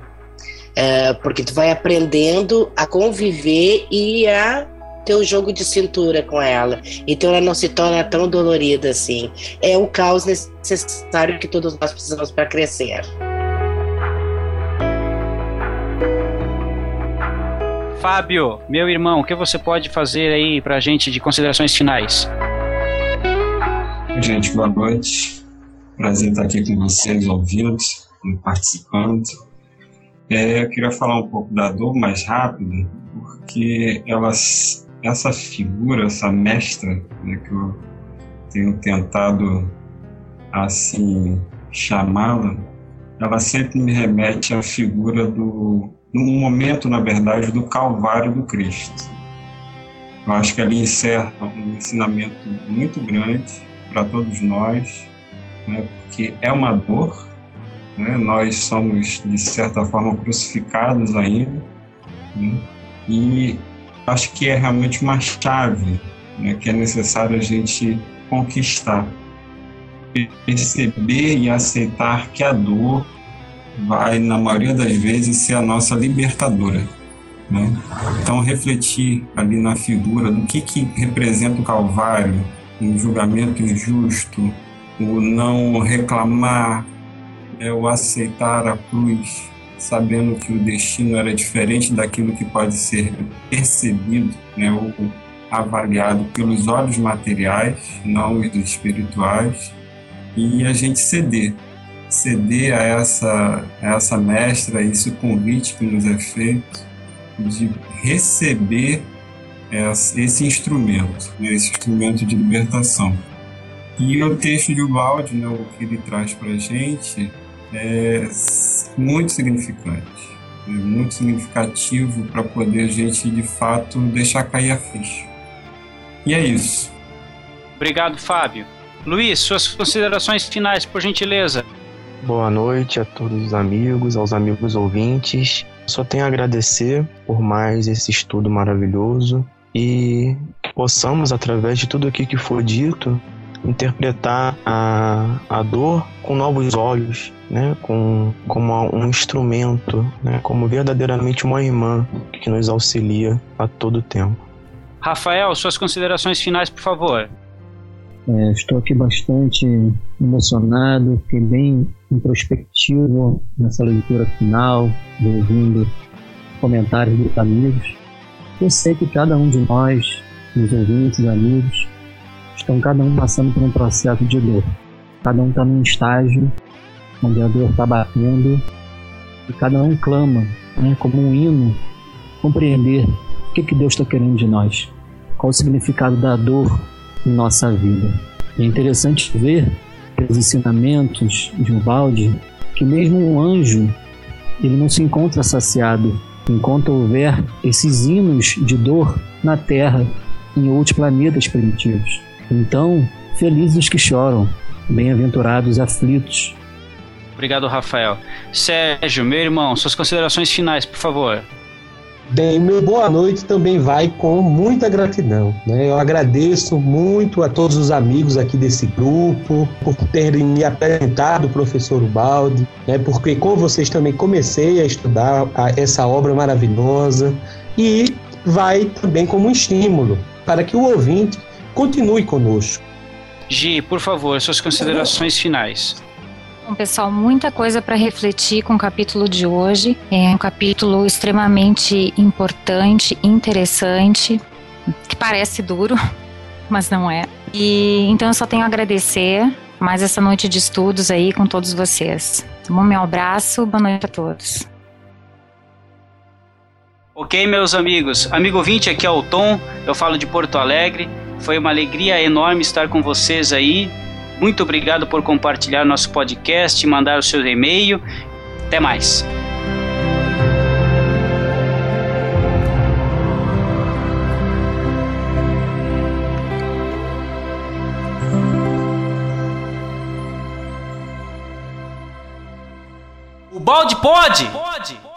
É, porque tu vai aprendendo a conviver e a ter o jogo de cintura com ela. Então ela não se torna tão dolorida assim. É o caos necessário que todos nós precisamos para crescer. Fábio, meu irmão, o que você pode fazer aí pra gente de considerações finais? Gente, boa noite. Prazer estar aqui com vocês, ouvindo, participando. É, eu queria falar um pouco da dor mais rápido, porque elas, essa figura, essa mestra, né, que eu tenho tentado assim chamá-la, ela sempre me remete à figura do num momento, na verdade, do Calvário do Cristo. Eu acho que ali encerra um ensinamento muito grande para todos nós, né, porque é uma dor, né, nós somos, de certa forma, crucificados ainda, né, e acho que é realmente uma chave né, que é necessário a gente conquistar. Perceber e aceitar que a dor vai, na maioria das vezes, ser a nossa libertadora. Né? Então, refletir ali na figura do que, que representa o Calvário, um julgamento injusto, o não reclamar, é, o aceitar a cruz, sabendo que o destino era diferente daquilo que pode ser percebido né, ou avaliado pelos olhos materiais, não os espirituais, e a gente ceder, ceder a essa, a essa mestra, esse convite que nos é feito, de receber esse instrumento, né, esse instrumento de libertação. E o texto de Ubaldi, né, o que ele traz para a gente, é muito significante, é muito significativo para poder a gente, de fato, deixar cair a ficha. E é isso. Obrigado, Fábio. Luiz, suas considerações finais, por gentileza. Boa noite a todos os amigos, aos amigos ouvintes. Só tenho a agradecer por mais esse estudo maravilhoso e que possamos, através de tudo aqui que foi dito, interpretar a, a dor com novos olhos, né? com, como um instrumento, né? como verdadeiramente uma irmã que nos auxilia a todo tempo. Rafael, suas considerações finais, por favor. É, estou aqui bastante emocionado, fiquei bem introspectivo nessa leitura final, ouvindo comentários dos amigos. Eu sei que cada um de nós, os ouvintes, amigos, estão cada um passando por um processo de dor. Cada um está num estágio onde a dor está batendo e cada um clama, né, como um hino, compreender o que, que Deus está querendo de nós, qual o significado da dor em nossa vida. É interessante ver pelos ensinamentos de Ubaldi que mesmo um anjo ele não se encontra saciado enquanto houver esses hinos de dor na Terra em outros planetas primitivos. Então, felizes os que choram, bem-aventurados aflitos. Obrigado, Rafael. Sérgio, meu irmão, suas considerações finais, por favor. Bem, meu boa noite também vai com muita gratidão. Né? Eu agradeço muito a todos os amigos aqui desse grupo por terem me apresentado o professor Ubaldi, né? porque com vocês também comecei a estudar a, essa obra maravilhosa e vai também como um estímulo para que o ouvinte continue conosco. Gi, por favor, suas considerações finais. Bom, pessoal, muita coisa para refletir com o capítulo de hoje. É um capítulo extremamente importante, interessante, que parece duro, mas não é. E então eu só tenho a agradecer mais essa noite de estudos aí com todos vocês. Tá bom, meu abraço, boa noite a todos. Ok, meus amigos. Amigo 20, aqui é o Tom, eu falo de Porto Alegre. Foi uma alegria enorme estar com vocês aí muito obrigado por compartilhar nosso podcast, mandar o seu e-mail. Até mais. O balde pode? Pode.